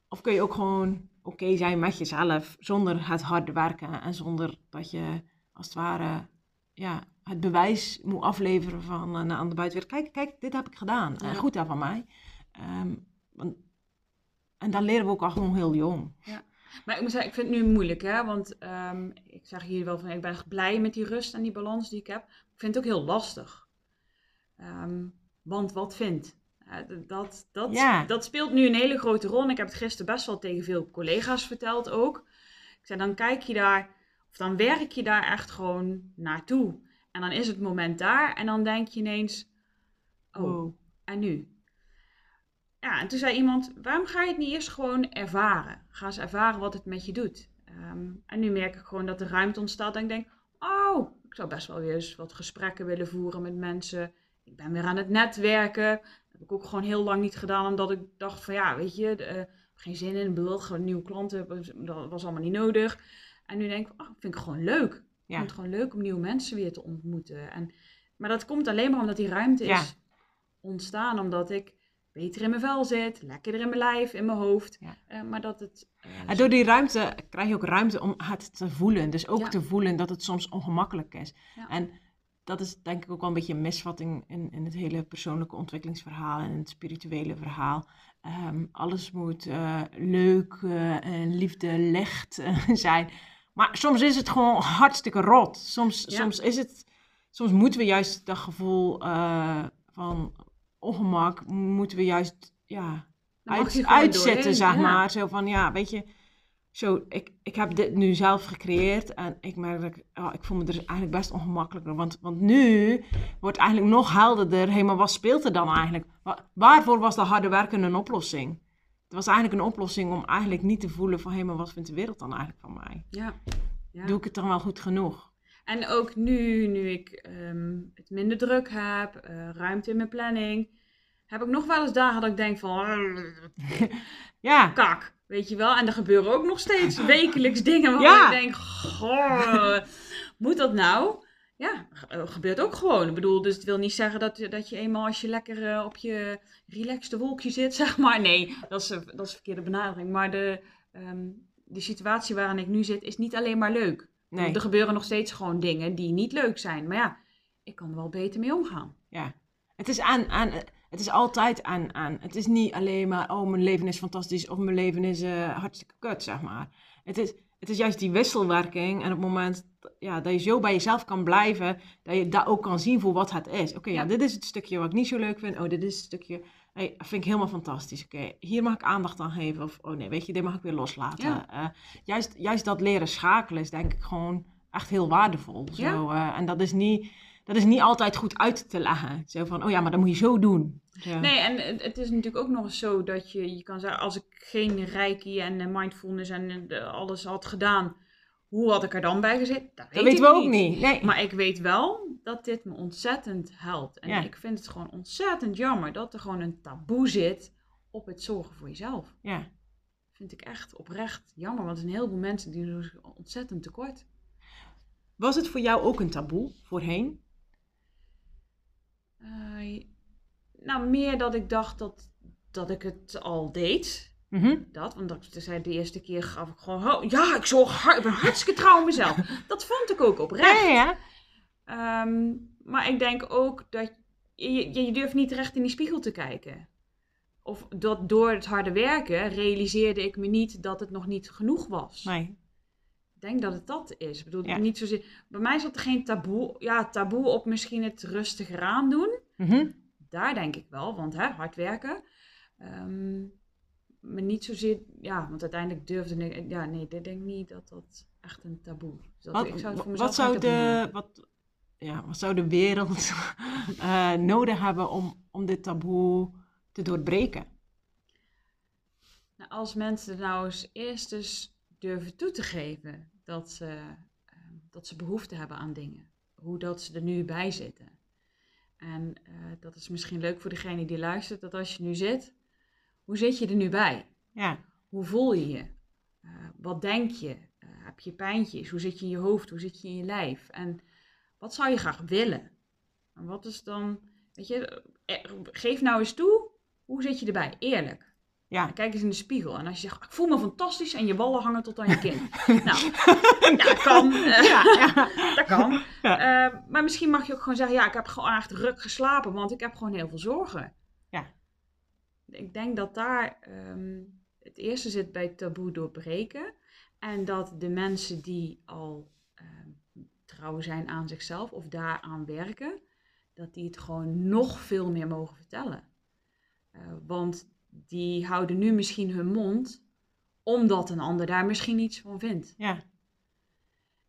Of kun je ook gewoon oké zijn met jezelf, zonder het harde werken en zonder dat je als het ware ja, het bewijs moet afleveren van eh, aan de buitenwereld. Kijk, kijk, dit heb ik gedaan. Ja. goed daar van mij. Ehm, want, en daar leren we ook al gewoon heel jong. maar ik moet zeggen, ik vind het nu moeilijk, hè? want ehm, ik zeg hier wel van, ik ben echt blij met die rust en die balans die ik heb. Ik vind het ook heel lastig. Ehm, want wat vindt? Ja, d- dat, dat, Ja. dat speelt nu een hele grote rol. En ik heb het gisteren best wel tegen veel collega's verteld ook. Ik zei, dan kijk je daar, of dan werk je daar echt gewoon naartoe. En dan is het moment daar en dan denk je ineens, oh, Wow. en nu? Ja, en toen zei iemand, waarom ga je het niet eerst gewoon ervaren? Ga eens ervaren wat het met je doet. Ehm, en nu merk ik gewoon dat er ruimte ontstaat en ik denk, oh, ik zou best wel weer eens wat gesprekken willen voeren met mensen. Ik ben weer aan het netwerken. Dat heb ik ook gewoon heel lang niet gedaan, omdat ik dacht van ja, weet je, de, eh, geen zin in, gewoon nieuwe klanten, dat was allemaal niet nodig. En nu denk ik, oh, vind ik gewoon leuk. Ik Ja. vind het gewoon leuk om nieuwe mensen weer te ontmoeten. En, maar dat komt alleen maar omdat die ruimte Ja. is ontstaan, omdat ik beter in mijn vel zit, lekkerder in mijn lijf, in mijn hoofd. Ja. Eh, maar dat het... eh, En door die ruimte krijg je ook ruimte om het te voelen. Dus ook te voelen dat het soms ongemakkelijk is. En dat is denk ik ook wel een beetje een misvatting in, in het hele persoonlijke ontwikkelingsverhaal en het spirituele verhaal. Ehm, alles moet eh, leuk, en liefde, licht (laughs) zijn. Maar soms is het gewoon hartstikke rot. Soms, Ja. soms is het, soms moeten we juist dat gevoel eh, van ongemak, moeten we juist ja, uit, uitzetten, doorheen, zeg ja. maar. Zo van, ja, weet je, zo, ik, ik heb dit nu zelf gecreëerd en ik merk dat ik, oh, ik voel me er eigenlijk best ongemakkelijker. Want, want nu wordt eigenlijk nog helderder, hé, maar wat speelt er dan eigenlijk? Wa- waarvoor was dat harde werken een oplossing? Het was eigenlijk een oplossing om eigenlijk niet te voelen van, hé, maar wat vindt de wereld dan eigenlijk van mij? Ja. ja. Doe ik het dan wel goed genoeg? En ook nu, nu ik ehm, het minder druk heb, eh, ruimte in mijn planning, heb ik nog wel eens dagen dat ik denk van, (laughs) Ja, kak, weet je wel. En er gebeuren ook nog steeds (laughs) wekelijks dingen waarvan Ja. ik denk, goh, moet dat nou? Ja, eh, gebeurt ook gewoon. Ik bedoel, dus het wil niet zeggen dat, dat je eenmaal als je lekker eh, op je relaxte wolkje zit, (laughs) zeg maar. Nee, dat is, een- dat is een verkeerde benadering. Maar de, ehm, de situatie waarin ik nu zit is niet alleen maar leuk. nee, Er gebeuren nog steeds gewoon dingen die niet leuk zijn. Maar ja, ik kan er wel beter mee omgaan. ja. Het is aan, aan, het is altijd aan, aan. Het is niet alleen maar, oh, mijn leven is fantastisch of mijn leven is eh, hartstikke kut, zeg maar. Het is, het is juist die wisselwerking en op het moment ja, dat je zo bij jezelf kan blijven, dat je dat ook kan zien voor wat het is. Oké, ja. Ja. dit is het stukje wat ik niet zo leuk vind. Oh, dit is het stukje, hey, dat vind ik helemaal fantastisch. Oké, hier mag ik aandacht aan geven. Of, oh nee, weet je, dit mag ik weer loslaten. Ja. Eh, juist, juist dat leren schakelen is denk ik gewoon echt heel waardevol. Zo, Ja. eh, en dat is, niet, dat is niet altijd goed uit te leggen. Zo van, oh ja, maar dat moet je zo doen. Zo. Nee, en het- is natuurlijk ook nog eens zo dat je, je kan zeggen, als ik geen reiki en eh, mindfulness en eh, alles had gedaan, hoe had ik er dan bij gezeten? Dat, Dat weten we ook niet. Nee. Maar ik weet wel dat dit me ontzettend helpt. En Ja. ik vind het gewoon ontzettend jammer dat er gewoon een taboe zit op het zorgen voor jezelf. ja. Vind ik echt oprecht jammer, want er zijn een heleboel mensen die doen ontzettend tekort. Was het voor jou ook een taboe voorheen? Nou, meer dat ik dacht dat, dat ik het al deed. Mhm. Dat, want dat zei de eerste keer gaf ik gewoon, oh, ja, ik, zorg hard, ik ben hartstikke trouw aan mezelf. (laughs) Dat vond ik ook oprecht. ja, ja. Ehm, maar ik denk ook dat je, je, je durft niet recht in die spiegel te kijken. Of dat door het harde werken realiseerde ik me niet dat het nog niet genoeg was. Nee. Ik denk dat het dat is. Ik bedoel, Ja. niet zozeer... Bij mij zat er geen taboe, ja, taboe op misschien het rustiger aan doen. Mhm. Daar denk ik wel, want hè, hard werken. Ehm, maar niet zozeer, ja, want uiteindelijk durfde ik, ja, nee, ik denk niet dat dat echt een taboe is. Dat, Wat, ik zou het voor mezelf wat, zou de, wat, ja, wat zou de wereld (laughs) eh, nodig hebben om, om dit taboe te doorbreken? Nou, als mensen nou eens eerst eens durven toe te geven dat ze, ehm, dat ze behoefte hebben aan dingen. Hoe dat ze er nu bij zitten. En eh, dat is misschien leuk voor degene die luistert, dat als je nu zit, hoe zit je er nu bij? Ja, Hoe voel je je? Eh, wat denk je? Eh, heb je pijntjes? Hoe zit je in je hoofd? Hoe zit je in je lijf? En wat zou je graag willen? En wat is dan, weet je, geef nou eens toe, hoe zit je erbij? Eerlijk. Ja. Kijk eens in de spiegel. En als je zegt, ik voel me fantastisch en je wallen hangen tot aan je kin. (laughs) nou, ja, dat kan. (laughs) eh, ja, ja. dat kan. Ja. Eh, maar misschien mag je ook gewoon zeggen, ja, ik heb gewoon echt ruk geslapen, want ik heb gewoon heel veel zorgen. Ja. Ik denk dat daar ehm, het eerste zit bij taboe doorbreken. En dat de mensen die al ehm, trouw zijn aan zichzelf of daaraan werken, dat die het gewoon nog veel meer mogen vertellen. Eh, want die houden nu misschien hun mond, omdat een ander daar misschien iets van vindt. ja.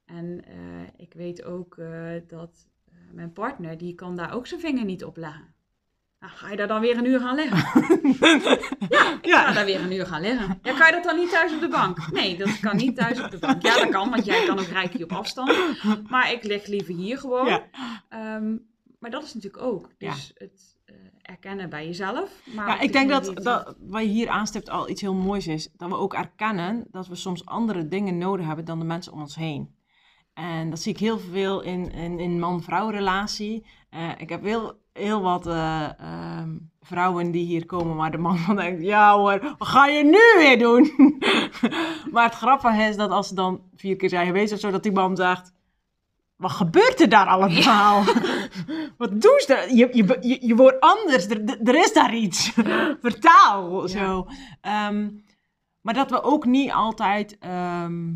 En eh, ik weet ook eh, dat eh, mijn partner, die kan daar ook zijn vinger niet op leggen. Nou, ga je daar dan weer een uur gaan liggen? (laughs) ja, ik Ja. ga daar weer een uur gaan liggen. Ja, kan je dat dan niet thuis op de bank? Nee, dat kan niet thuis op de bank. Ja, dat kan, want jij kan ook rijkje op afstand. Maar ik lig liever hier gewoon. Ja. Ehm, maar dat is natuurlijk ook. Dus het erkennen bij jezelf. Maar Ja, ik denk dat, dat wat je hier aanstipt al iets heel moois is. Dat we ook erkennen dat we soms andere dingen nodig hebben dan de mensen om ons heen. En dat zie ik heel veel in, in, in man-vrouw relatie. Eh, ik heb heel, heel wat eh, ehm, vrouwen die hier komen waar de man (laughs) van denkt... Ja hoor, wat ga je nu weer doen? (laughs) maar het grappige is dat als ze dan vier keer zijn geweest of zo... dat die man zegt... Wat gebeurt er daar allemaal? (laughs) Wat doen ze daar? Je, je, je, je wordt anders. Er, is daar iets. (laughs) Vertaal. Zo. Ehm, maar dat we ook niet altijd... ehm,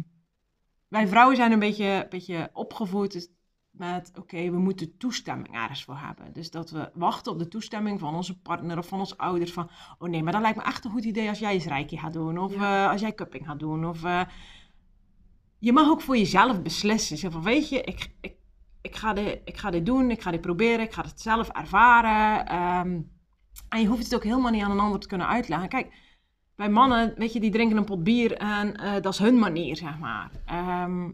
wij vrouwen zijn een beetje, beetje opgevoed. Dus met, oké, we moeten toestemming ergens voor hebben. Dus dat we wachten op de toestemming van onze partner of van onze ouders. Van, oh nee, maar dat lijkt me echt een goed idee als jij eens reiki gaat doen. Of Ja. eh, als jij cupping gaat doen. Of, eh, je mag ook voor jezelf beslissen. Zeg van, weet je, ik, ik, ik, ga dit, ik ga dit doen, ik ga dit proberen, ik ga het zelf ervaren. Ehm, en je hoeft het ook helemaal niet aan een ander te kunnen uitleggen. Kijk, bij mannen, weet je, die drinken een pot bier en eh, dat is hun manier, zeg maar. Ehm,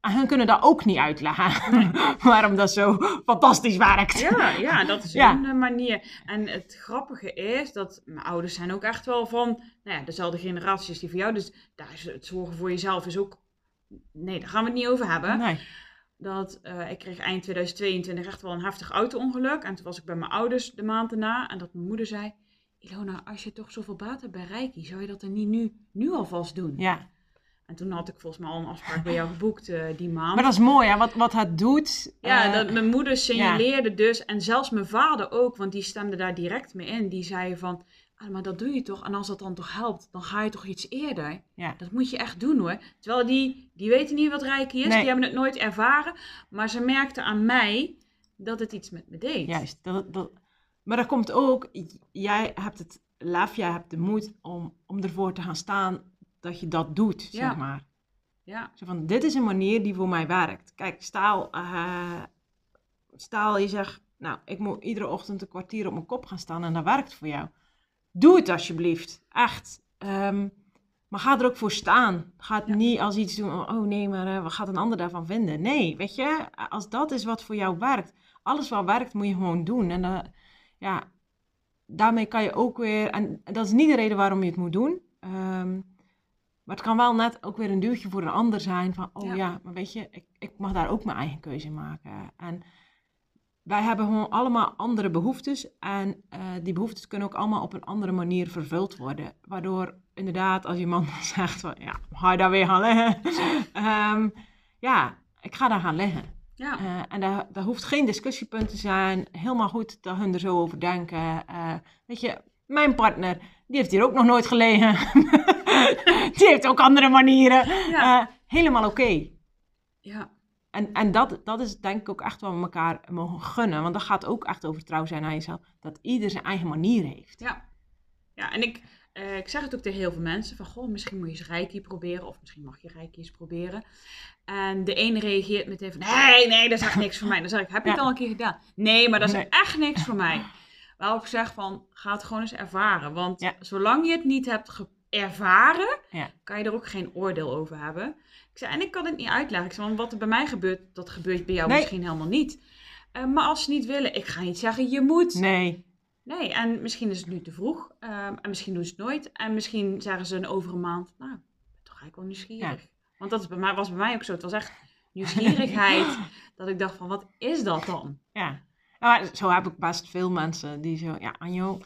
en hun kunnen dat ook niet uitleggen (laughs) waarom dat zo fantastisch werkt. Ja, ja, dat is (laughs) Ja. een eh, manier. En het grappige is dat mijn ouders zijn ook echt wel van, nou ja, dezelfde generatie als die van jou. Dus daar is het zorgen voor jezelf is ook, nee, daar gaan we het niet over hebben. Nee. Dat eh, ik kreeg eind 2022 echt wel een heftig auto-ongeluk. En toen was ik bij mijn ouders de maand daarna. En dat mijn moeder zei, Ilona, als je toch zoveel baat hebt bij Reiki, zou je dat dan niet nu, nu alvast doen? Ja, En toen had ik volgens mij al een afspraak bij jou geboekt eh, die maand. maar dat is mooi, hè? Wat, wat het doet. Ja, eh, dat, mijn moeder signaleerde dus, en zelfs mijn vader ook, want die stemde daar direct mee in. Die zei van, ah, maar dat doe je toch? En als dat dan toch helpt, dan ga je toch iets eerder? ja. Dat moet je echt doen hoor. Terwijl die, die weten niet wat reiki is, Nee. die hebben het nooit ervaren. Maar ze merkten aan mij dat het iets met me deed. Juist. Dat, dat, maar dat komt ook, jij hebt het lef, jij hebt de moed om, om ervoor te gaan staan dat je dat doet, Ja. zeg maar. Ja, Zo van, dit is een manier die voor mij werkt. Kijk, staal, eh, staal je zegt, nou, ik moet iedere ochtend een kwartier op mijn kop gaan staan en dat werkt voor jou. Doe het alsjeblieft, echt. Ehm, maar ga er ook voor staan. Ga het Ja. niet als iets doen, oh nee, maar eh, wat gaat een ander daarvan vinden? Nee, weet je, als dat is wat voor jou werkt, alles wat werkt moet je gewoon doen. En eh, ja, daarmee kan je ook weer, en dat is niet de reden waarom je het moet doen. Ehm, maar het kan wel net ook weer een duwtje voor een ander zijn. Van, oh Ja. ja, maar weet je, ik, ik mag daar ook mijn eigen keuze in maken. En wij hebben gewoon allemaal andere behoeftes. En eh, die behoeftes kunnen ook allemaal op een andere manier vervuld worden. Waardoor inderdaad, als je man dan (laughs) zegt van, ja, ga je daar weer gaan liggen? (laughs) Ehm, ja, ik ga daar gaan liggen. ja. Eh, en daar, daar hoeft geen discussiepunt te zijn. Helemaal goed dat hun er zo over denken. Eh, weet je, mijn partner, die heeft hier ook nog nooit gelegen. (laughs) die heeft ook andere manieren. Ja. Helemaal oké. ja. En, en dat, dat is denk ik ook echt wat we elkaar mogen gunnen. Want dat gaat ook echt over trouw zijn aan jezelf. Dat ieder zijn eigen manier heeft. Ja, ja en ik, eh, ik zeg het ook tegen heel veel mensen: van goh, misschien moet je eens Reiki proberen, of misschien mag je Reiki eens proberen. En de ene reageert meteen van: nee, nee, dat is echt niks voor mij. Dan zeg ik: heb je het Ja. al een keer gedaan? Nee, maar dat is Nee. echt niks voor mij. Waarop ik zeg van: ga het gewoon eens ervaren. Want Ja. zolang je het niet hebt ervaren, Ja. kan je er ook geen oordeel over hebben. Ik zei, en ik kan het niet uitleggen. Ik zei, want wat er bij mij gebeurt, dat gebeurt bij jou Nee. misschien helemaal niet. Eh, maar als ze niet willen, ik ga niet zeggen, je moet. Nee. Nee, en misschien is het nu te vroeg. ehm, en misschien doen ze het nooit. En misschien zeggen ze een over een maand, nou, ik toch eigenlijk wel nieuwsgierig. Want dat is bij mij, was bij mij ook zo. Het was echt nieuwsgierigheid. (laughs) dat ik dacht van, wat is dat dan? Ja. Maar zo heb ik best veel mensen die zo, ja, Anjo,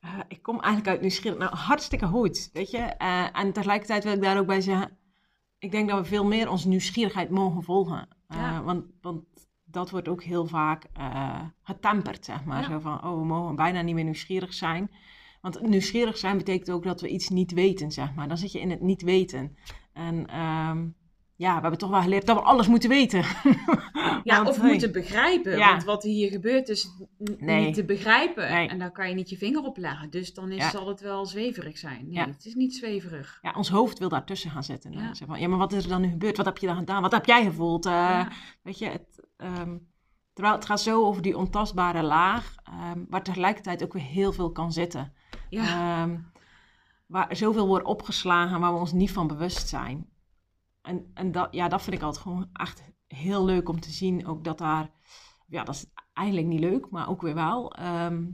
eh, ik kom eigenlijk uit nieuwsgierig. Nou, hartstikke goed, weet je. Eh, en tegelijkertijd wil ik daar ook bij zeggen, ik denk dat we veel meer onze nieuwsgierigheid mogen volgen. Eh, want, want dat wordt ook heel vaak eh getemperd, zeg maar. Ja. Zo van, oh, we mogen bijna niet meer nieuwsgierig zijn. Want nieuwsgierig zijn betekent ook dat we iets niet weten, zeg maar. Dan zit je in het niet weten. En ehm, ja, we hebben toch wel geleerd dat we alles moeten weten. (laughs) Ja, Want, of hey, moeten begrijpen. Ja. Want wat hier gebeurt is Nee. niet te begrijpen. Nee. En daar kan je niet je vinger op leggen. Dus dan is, Ja. zal het wel zweverig zijn. Nee, Ja. het is niet zweverig. Ja, ons hoofd wil daartussen gaan zitten. Ja. Ja. Zeg van, ja, maar wat is er dan nu gebeurd? Wat heb je dan gedaan? Wat heb jij gevoeld? Eh. Weet je, het, ehm, terwijl het gaat zo over die ontastbare laag, ehm, waar tegelijkertijd ook weer heel veel kan zitten. Ja, Ehm, waar zoveel wordt opgeslagen waar we ons niet van bewust zijn. En, en dat, ja, dat vind ik altijd gewoon echt heel leuk om te zien. Ook dat daar, ja, dat is eigenlijk niet leuk, maar ook weer wel. Ehm,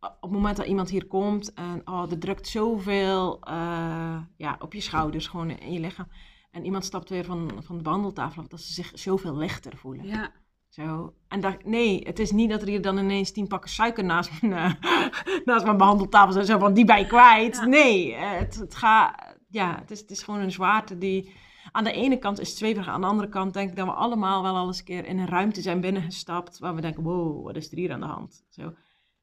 op het moment dat iemand hier komt en oh, er drukt zoveel eh, ja, op je schouders, gewoon in je lichaam. En iemand stapt weer van, van de behandeltafel af, dat ze zich zoveel lichter voelen. ja. Zo. En nee, het is niet dat er hier dan ineens tien pakken suiker naast mijn, (laughs) naast mijn behandeltafel zijn. Zo van, die bij kwijt. Ja. Nee, eh, het, het gaat... Ja, het is, het is gewoon een zwaarte die... Aan de ene kant is het zweverig. Aan de andere kant denk ik dat we allemaal wel al eens een keer in een ruimte zijn binnengestapt. Waar we denken, wow, wat is er hier aan de hand? Zo.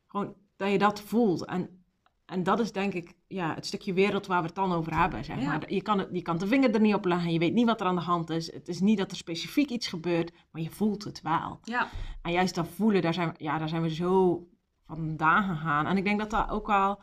Gewoon dat je dat voelt. En, en dat is denk ik ja, het stukje wereld waar we het dan over hebben. Zeg Ja. maar. je, kan het, je kan de vinger er niet op leggen, je weet niet wat er aan de hand is. Het is niet dat er specifiek iets gebeurt, maar je voelt het wel. Ja, En juist dat voelen, daar zijn, ja, daar zijn we zo vandaan gegaan. En ik denk dat dat ook wel,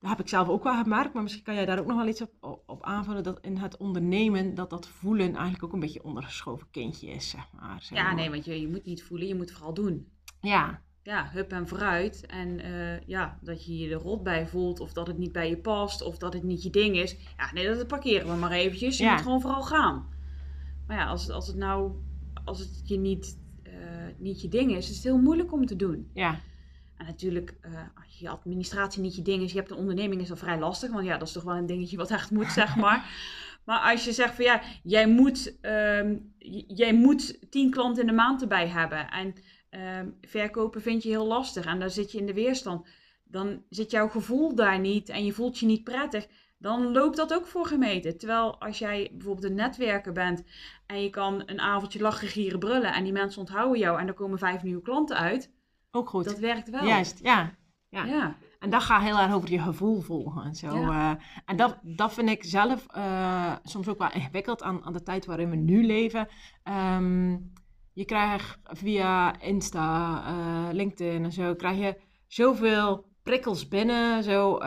dat heb ik zelf ook wel gemerkt, maar misschien kan jij daar ook nog wel iets op, op aanvullen, dat in het ondernemen, dat dat voelen eigenlijk ook een beetje ondergeschoven kindje is, zeg maar. Ja nee, want je, je moet niet voelen, je moet vooral doen. Ja, Ja, hup en vooruit. En eh, ja, dat je je er rot bij voelt, of dat het niet bij je past, of dat het niet je ding is. Ja, nee, dat parkeren we maar eventjes. Je Ja. moet gewoon vooral gaan. Maar ja, als, het- als het nou, als het je niet, eh, niet je ding is, is het heel moeilijk om te doen. ja, En natuurlijk, eh, als je administratie niet je ding is, je hebt een onderneming, is dat vrij lastig. Want ja, dat is toch wel een dingetje wat echt moet, zeg (laughs) maar. Maar als je zegt van ja, jij moet, ehm, jij moet tien klanten in de maand erbij hebben. En ehm, verkopen vind je heel lastig. En daar zit je in de weerstand. Dan zit jouw gevoel daar niet en je voelt je niet prettig. Dan loopt dat ook voor gemeten. Terwijl als jij bijvoorbeeld een netwerker bent en je kan een avondje lachen, gieren, brullen. En die mensen onthouden jou en er komen vijf nieuwe klanten uit. Ook goed. Dat werkt wel. Juist, ja. ja. Ja. En dat gaat heel erg over je gevoel volgen en zo. Ja. eh. en dat, dat vind ik zelf eh, soms ook wel ingewikkeld aan, aan de tijd waarin we nu leven. Ehm, je krijgt via Insta, eh, LinkedIn en zo, krijg je zoveel prikkels binnen. Zo,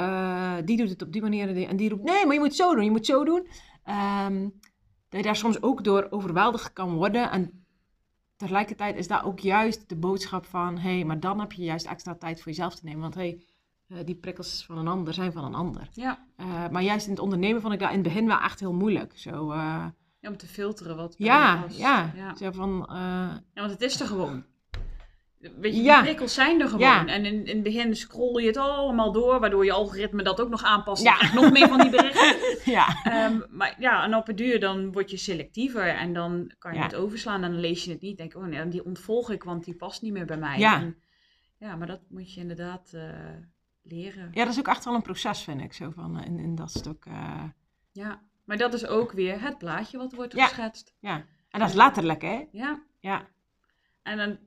die doet het op die manier en die, en die roept, nee, maar je moet zo doen, je moet zo doen. Ehm, dat je daar soms ook door overweldigd kan worden. En tegelijkertijd is daar ook juist de boodschap van, hé, hey, maar dan heb je juist extra tijd voor jezelf te nemen. Want hé, hey, eh, die prikkels van een ander zijn van een ander. Ja. Eh, maar juist in het ondernemen vond ik dat in het begin wel echt heel moeilijk. Zo, eh, Ja, om te filteren wat ja, ja, ja. Zo van, Ja, want het is er gewoon. Weet je, Ja. die prikkels zijn er gewoon. Ja. En in, in het begin scroll je het allemaal door, waardoor je algoritme dat ook nog aanpast. Ja. Nog meer van die berichten. (laughs) ja, Ehm, maar ja, en op het duur dan word je selectiever en dan kan je Ja. het overslaan en dan lees je het niet. Denk, oh nee, die ontvolg ik, want die past niet meer bij mij. Ja. En, ja, maar dat moet je inderdaad eh, leren. ja, dat is ook echt wel een proces, vind ik, zo van, eh, in, in dat stuk. eh, Ja, maar dat is ook weer het plaatje wat wordt geschetst. ja, en dat is letterlijk, hè? Ja, Ja, En dan,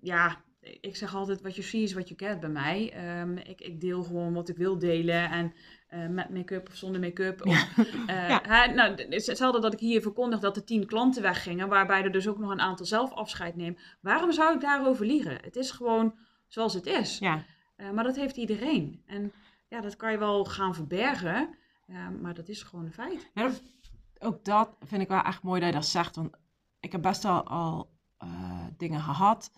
ja, ik zeg altijd, wat je ziet is wat je kent bij mij. Ehm, ik, ik deel gewoon wat ik wil delen. En eh, met make-up of zonder make-up. (laughs) Eh, Ja. hè, nou, hetzelfde dat ik hier verkondig dat er tien klanten weggingen. Waarbij er dus ook nog een aantal zelf afscheid nemen. Waarom zou ik daarover liegen? Het is gewoon zoals het is. ja, Eh, maar dat heeft iedereen. En ja, dat kan je wel gaan verbergen. Ja, maar dat is gewoon een feit. Dat- ook dat vind ik wel echt mooi dat je dat zegt. Want ik heb best wel al dingen gehad.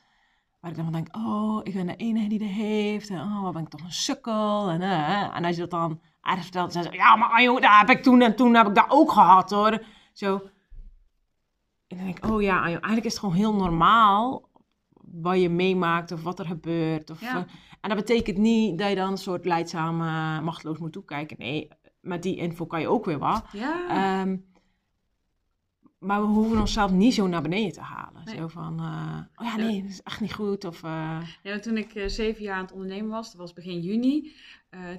Waar ik dan van denk, oh, ik ben de enige die dat heeft. En oh, wat ben ik toch een sukkel. En, eh, en als je dat dan ergens vertelt, dan ze, ja, maar Anjo, dat heb ik toen en toen heb ik dat ook gehad hoor. Zo. En dan denk ik, oh ja, eigenlijk is het gewoon heel normaal wat je meemaakt of wat er gebeurt. Of, Ja. eh, en dat betekent niet dat je dan een soort leidzaam, eh, machteloos moet toekijken. Nee, met die info kan je ook weer wat. Ja, Ehm, maar we hoeven onszelf niet zo naar beneden te halen. Nee. Zo van, eh, oh ja, nee, dat is echt niet goed. Of, eh, Ja, toen ik eh, zeven jaar aan het ondernemen was, dat was begin juni.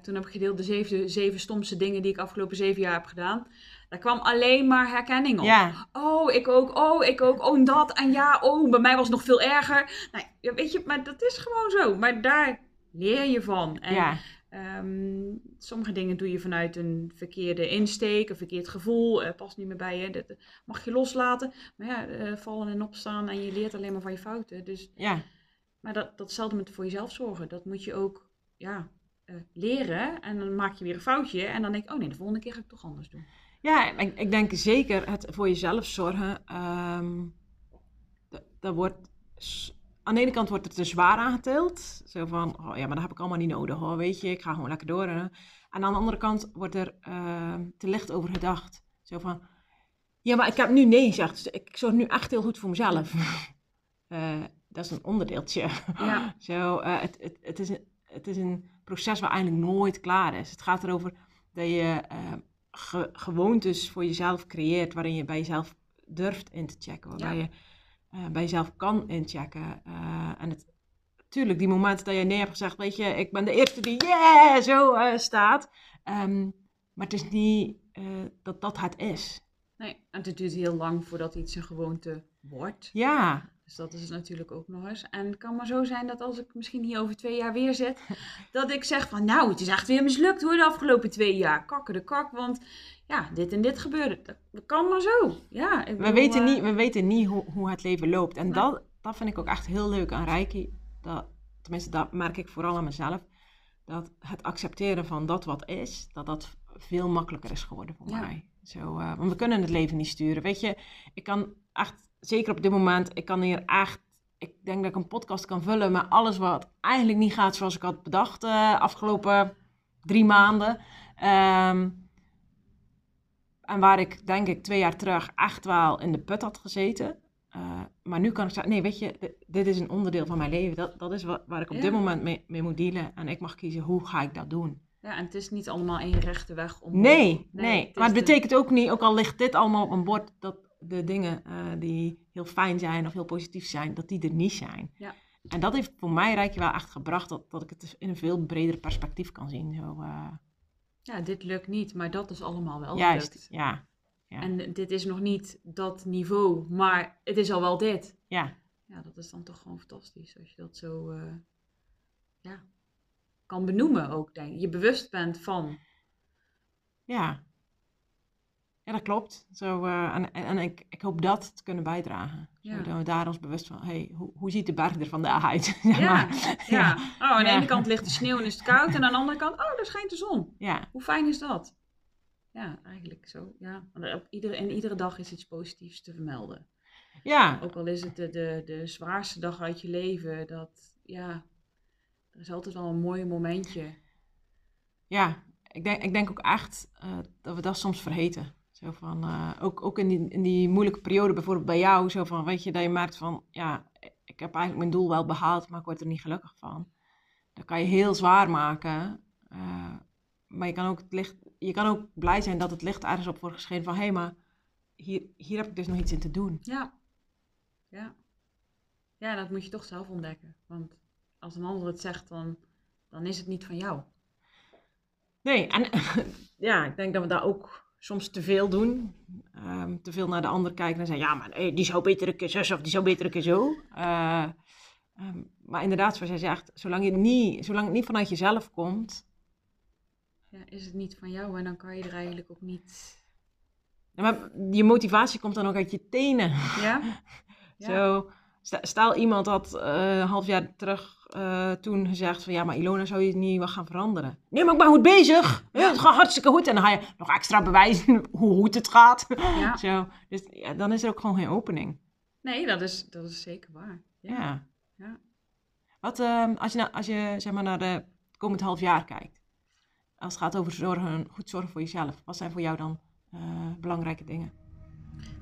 toen heb ik gedeeld de zeven, zeven stomste dingen die ik afgelopen zeven jaar heb gedaan. Daar kwam alleen maar herkenning op. ja, Oh, ik ook. Oh, ik ook. Oh, en dat. En ja, oh, bij mij was het nog veel erger. Nou, weet je, maar dat is gewoon zo. Maar daar leer je van. En ja, ehm, sommige dingen doe je vanuit een verkeerde insteek, een verkeerd gevoel. eh, past niet meer bij je. Dat eh, mag je loslaten. Maar ja, eh, vallen en opstaan en je leert alleen maar van je fouten. Dus ja, maar dat, datzelfde met voor jezelf zorgen. Dat moet je ook ja, leren. En dan maak je weer een foutje. En dan denk ik, oh nee, de volgende keer ga ik het toch anders doen. ja. Ik, ik denk zeker het voor jezelf zorgen. ehm, dat, dat wordt, aan de ene kant wordt het te zwaar aangetild. Zo van, oh ja, maar dat heb ik allemaal niet nodig hoor, weet je. Ik ga gewoon lekker door. hè. En aan de andere kant wordt er ehm, te licht over gedacht. Zo van, ja, maar ik heb nu nee gezegd. Dus ik zorg nu echt heel goed voor mezelf. (laughs) Eh, dat is een onderdeeltje. Ja. (laughs) Zo, eh, het, het, het, is een, het is een proces waar eigenlijk nooit klaar is. Het gaat erover dat je eh, ge- gewoontes voor jezelf creëert, waarin je bij jezelf durft in te checken, waarbij Ja. je eh, bij jezelf kan inchecken. Eh, en het, natuurlijk, die momenten dat je nee hebt gezegd, weet je, ik ben de eerste die yeah, zo eh, staat. Ehm, maar het is niet dat dat het is. Nee, en het duurt heel lang voordat iets een gewoonte wordt. Ja, Dus dat is het natuurlijk ook nog eens. En het kan maar zo zijn dat als ik misschien hier over twee jaar weer zit, (laughs) dat ik zeg van nou, het is echt weer mislukt hoor de afgelopen twee jaar. Kakken de kak, want ja, dit en dit gebeurde. Dat, dat kan maar zo. Ja, ik we bedoel, weten eh, niet, we weten niet hoe, hoe het leven loopt. En dat, dat vind ik ook echt heel leuk aan Reiki. Dat, tenminste, dat merk ik vooral aan mezelf. Dat het accepteren van dat wat is, dat dat veel makkelijker is geworden voor Ja. mij. Zo, eh, want we kunnen het leven niet sturen. Weet je, ik kan echt, zeker op dit moment, ik kan hier echt, ik denk dat ik een podcast kan vullen met alles wat eigenlijk niet gaat zoals ik had bedacht de afgelopen drie maanden. Ehm, en waar ik denk ik twee jaar terug echt wel in de put had gezeten. Eh, maar nu kan ik zeggen, nee weet je, dit, dit is een onderdeel van mijn leven. Dat, dat is wat, waar ik op Ja. dit moment mee, mee moet dealen. En ik mag kiezen, hoe ga ik dat doen? Ja, en het is niet allemaal één rechte weg om. Nee, nee. het maar het de- betekent ook niet, ook al ligt dit allemaal op een bord, dat de dingen eh, die heel fijn zijn of heel positief zijn, dat die er niet zijn. Ja. En dat heeft voor mij Rijkje wel echt gebracht dat, dat ik het dus in een veel breder perspectief kan zien. Zo, eh, Ja, dit lukt niet, maar dat is allemaal wel juist, gelukt. ja. Ja. En dit is nog niet dat niveau, maar het is al wel dit. ja. Ja, dat is dan toch gewoon fantastisch als je dat zo eh, ja, kan benoemen ook, denk ik. Je bewust bent van. Ja. Ja, dat klopt. Zo, eh, en en, en ik, ik hoop dat te kunnen bijdragen. Ja. Zodat we daar ons bewust van, hey, hoe, hoe ziet de berg er vandaag uit? (laughs) Ja, maar. ja. Oh, aan de Ja. ene kant ligt de sneeuw en is het koud. En aan de andere kant, oh, daar schijnt de zon. Ja, Hoe fijn is dat? Ja, eigenlijk zo. Ja. Op iedere, en iedere dag is iets positiefs te vermelden. ja. Ook al is het de, de, de zwaarste dag uit je leven. Dat, ja, er is altijd wel een mooi momentje. ja. Ik, denk, ik denk ook echt eh, dat we dat soms vergeten. Zo van, eh, ook, ook in, die, in die moeilijke periode, bijvoorbeeld bij jou, zo van, weet je, dat je merkt van, ja, ik heb eigenlijk mijn doel wel behaald, maar ik word er niet gelukkig van. Dat kan je heel zwaar maken. eh, maar je kan, ook het licht, je kan ook blij zijn dat het licht ergens op wordt van, hé, hey, maar hier, hier heb ik dus nog iets in te doen. Ja. Ja. Ja, dat moet je toch zelf ontdekken. Want als een ander het zegt, dan, dan is het niet van jou. Nee, en (laughs) ja, ik denk dat we daar ook soms te veel doen. Ehm, te veel naar de ander kijken en zeggen, ja, maar nee, die zou beter een keer zus of die zou beter een keer zo. Eh, ehm, maar inderdaad, zoals jij zegt, zolang, je niet, zolang het niet vanuit jezelf komt, Ja, is het niet van jou en dan kan je er eigenlijk ook niet... Ja, Maar je motivatie komt dan ook uit je tenen. Ja? (laughs) Ja. Zo, sta- stel iemand had eh, een half jaar terug eh, toen gezegd van ja, maar Ilona zou je niet wat gaan veranderen. Nee, maar ik ben goed bezig. Ja, het gaat hartstikke goed. En dan ga je nog extra bewijzen (laughs) hoe goed het gaat. Ja. (laughs) Zo, dus ja, dan is er ook gewoon geen opening. Nee, dat is, dat is zeker waar. Ja. Ja. Wat, ehm, als je, nou, als je zeg maar, naar de komend half jaar kijkt. Als het gaat over zorgen, goed zorgen voor jezelf. Wat zijn voor jou dan eh, belangrijke dingen?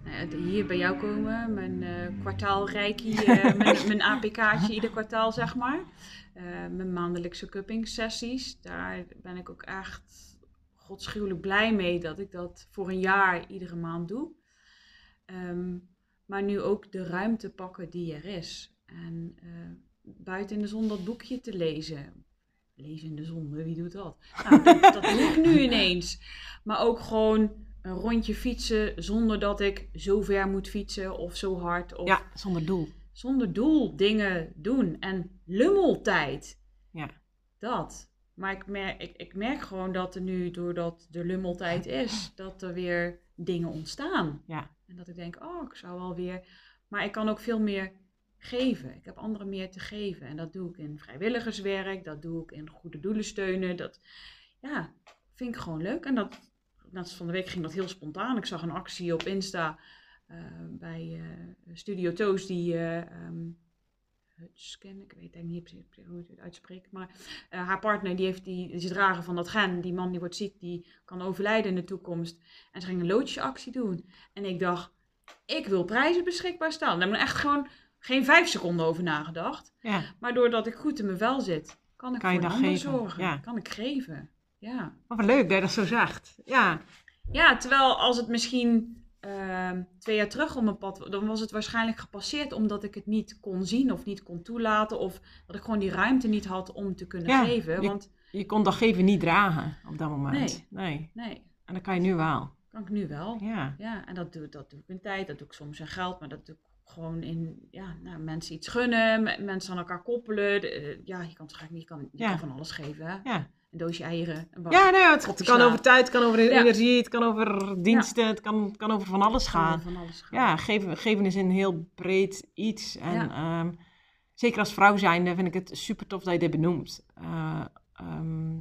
Nou hier bij jou komen, mijn eh kwartaalreiki, (laughs) eh, mijn, mijn APK'tje ieder kwartaal zeg maar. Eh, mijn maandelijkse cupping sessies, daar ben ik ook echt godschuwelijk blij mee dat ik dat voor een jaar iedere maand doe. Ehm, maar nu ook de ruimte pakken die er is. En buiten in de zon dat boekje te lezen. Lezen in de zon, wie doet dat? Nou, dat, dat doe ik nu (laughs) ineens. Maar ook gewoon een rondje fietsen zonder dat ik zo ver moet fietsen of zo hard. Of Ja, zonder doel. zonder doel dingen doen. En lummeltijd. Ja. Dat. Maar ik merk, ik, ik merk gewoon dat er nu, doordat de lummeltijd is, dat er weer dingen ontstaan. Ja. En dat ik denk, oh, ik zou wel weer... Maar ik kan ook veel meer geven. Ik heb anderen meer te geven. En dat doe ik in vrijwilligerswerk. Dat doe ik in goede doelen steunen. Dat, ja, vind ik gewoon leuk. En dat, net als van de week ging dat heel spontaan. Ik zag een actie op Insta eh, bij eh, Studio Toos die... eh ehm, Hutchkin, ik weet denk niet hoe je het uitspreekt, maar haar partner die heeft die, is dragen van dat gen, die man die wordt ziek, die kan overlijden in de toekomst. En ze ging een loodjesactie doen. En ik dacht, ik wil prijzen beschikbaar stellen. Daar heb ik echt gewoon geen vijf seconden over nagedacht. Ja. Maar doordat ik goed in mijn vel zit, kan ik Kan je voor geven, zorgen. ja. Kan ik geven. Ja. Wat leuk dat je dat zo zegt. Ja. ja, terwijl als het misschien ehm, twee jaar terug op mijn pad, dan was het waarschijnlijk gepasseerd omdat ik het niet kon zien of niet kon toelaten. Of dat ik gewoon die ruimte niet had om te kunnen Ja, geven. je- Want Je kon dat geven niet dragen op dat moment. Nee. nee. nee, En dat kan je nu wel. kan ik nu wel. Ja. Ja, en dat doe, dat doe ik in tijd, dat doe ik soms in geld, maar dat doe ik gewoon in, ja, nou, mensen iets gunnen, me- mensen aan elkaar koppelen. De- eh, ja, je kan je kan, je Ja. kan van alles geven, hè? Ja. Een doosje eieren, een bak. Ja, nou ja, het, kan over tijd, het kan over Ja. energie, het kan over diensten, het kan, het kan over van alles gaan. Van alles gaan. Ja, geven, geven is een heel breed iets. En ehm, zeker als vrouw zijnde vind ik het super tof dat je dit benoemt. Eh, ehm,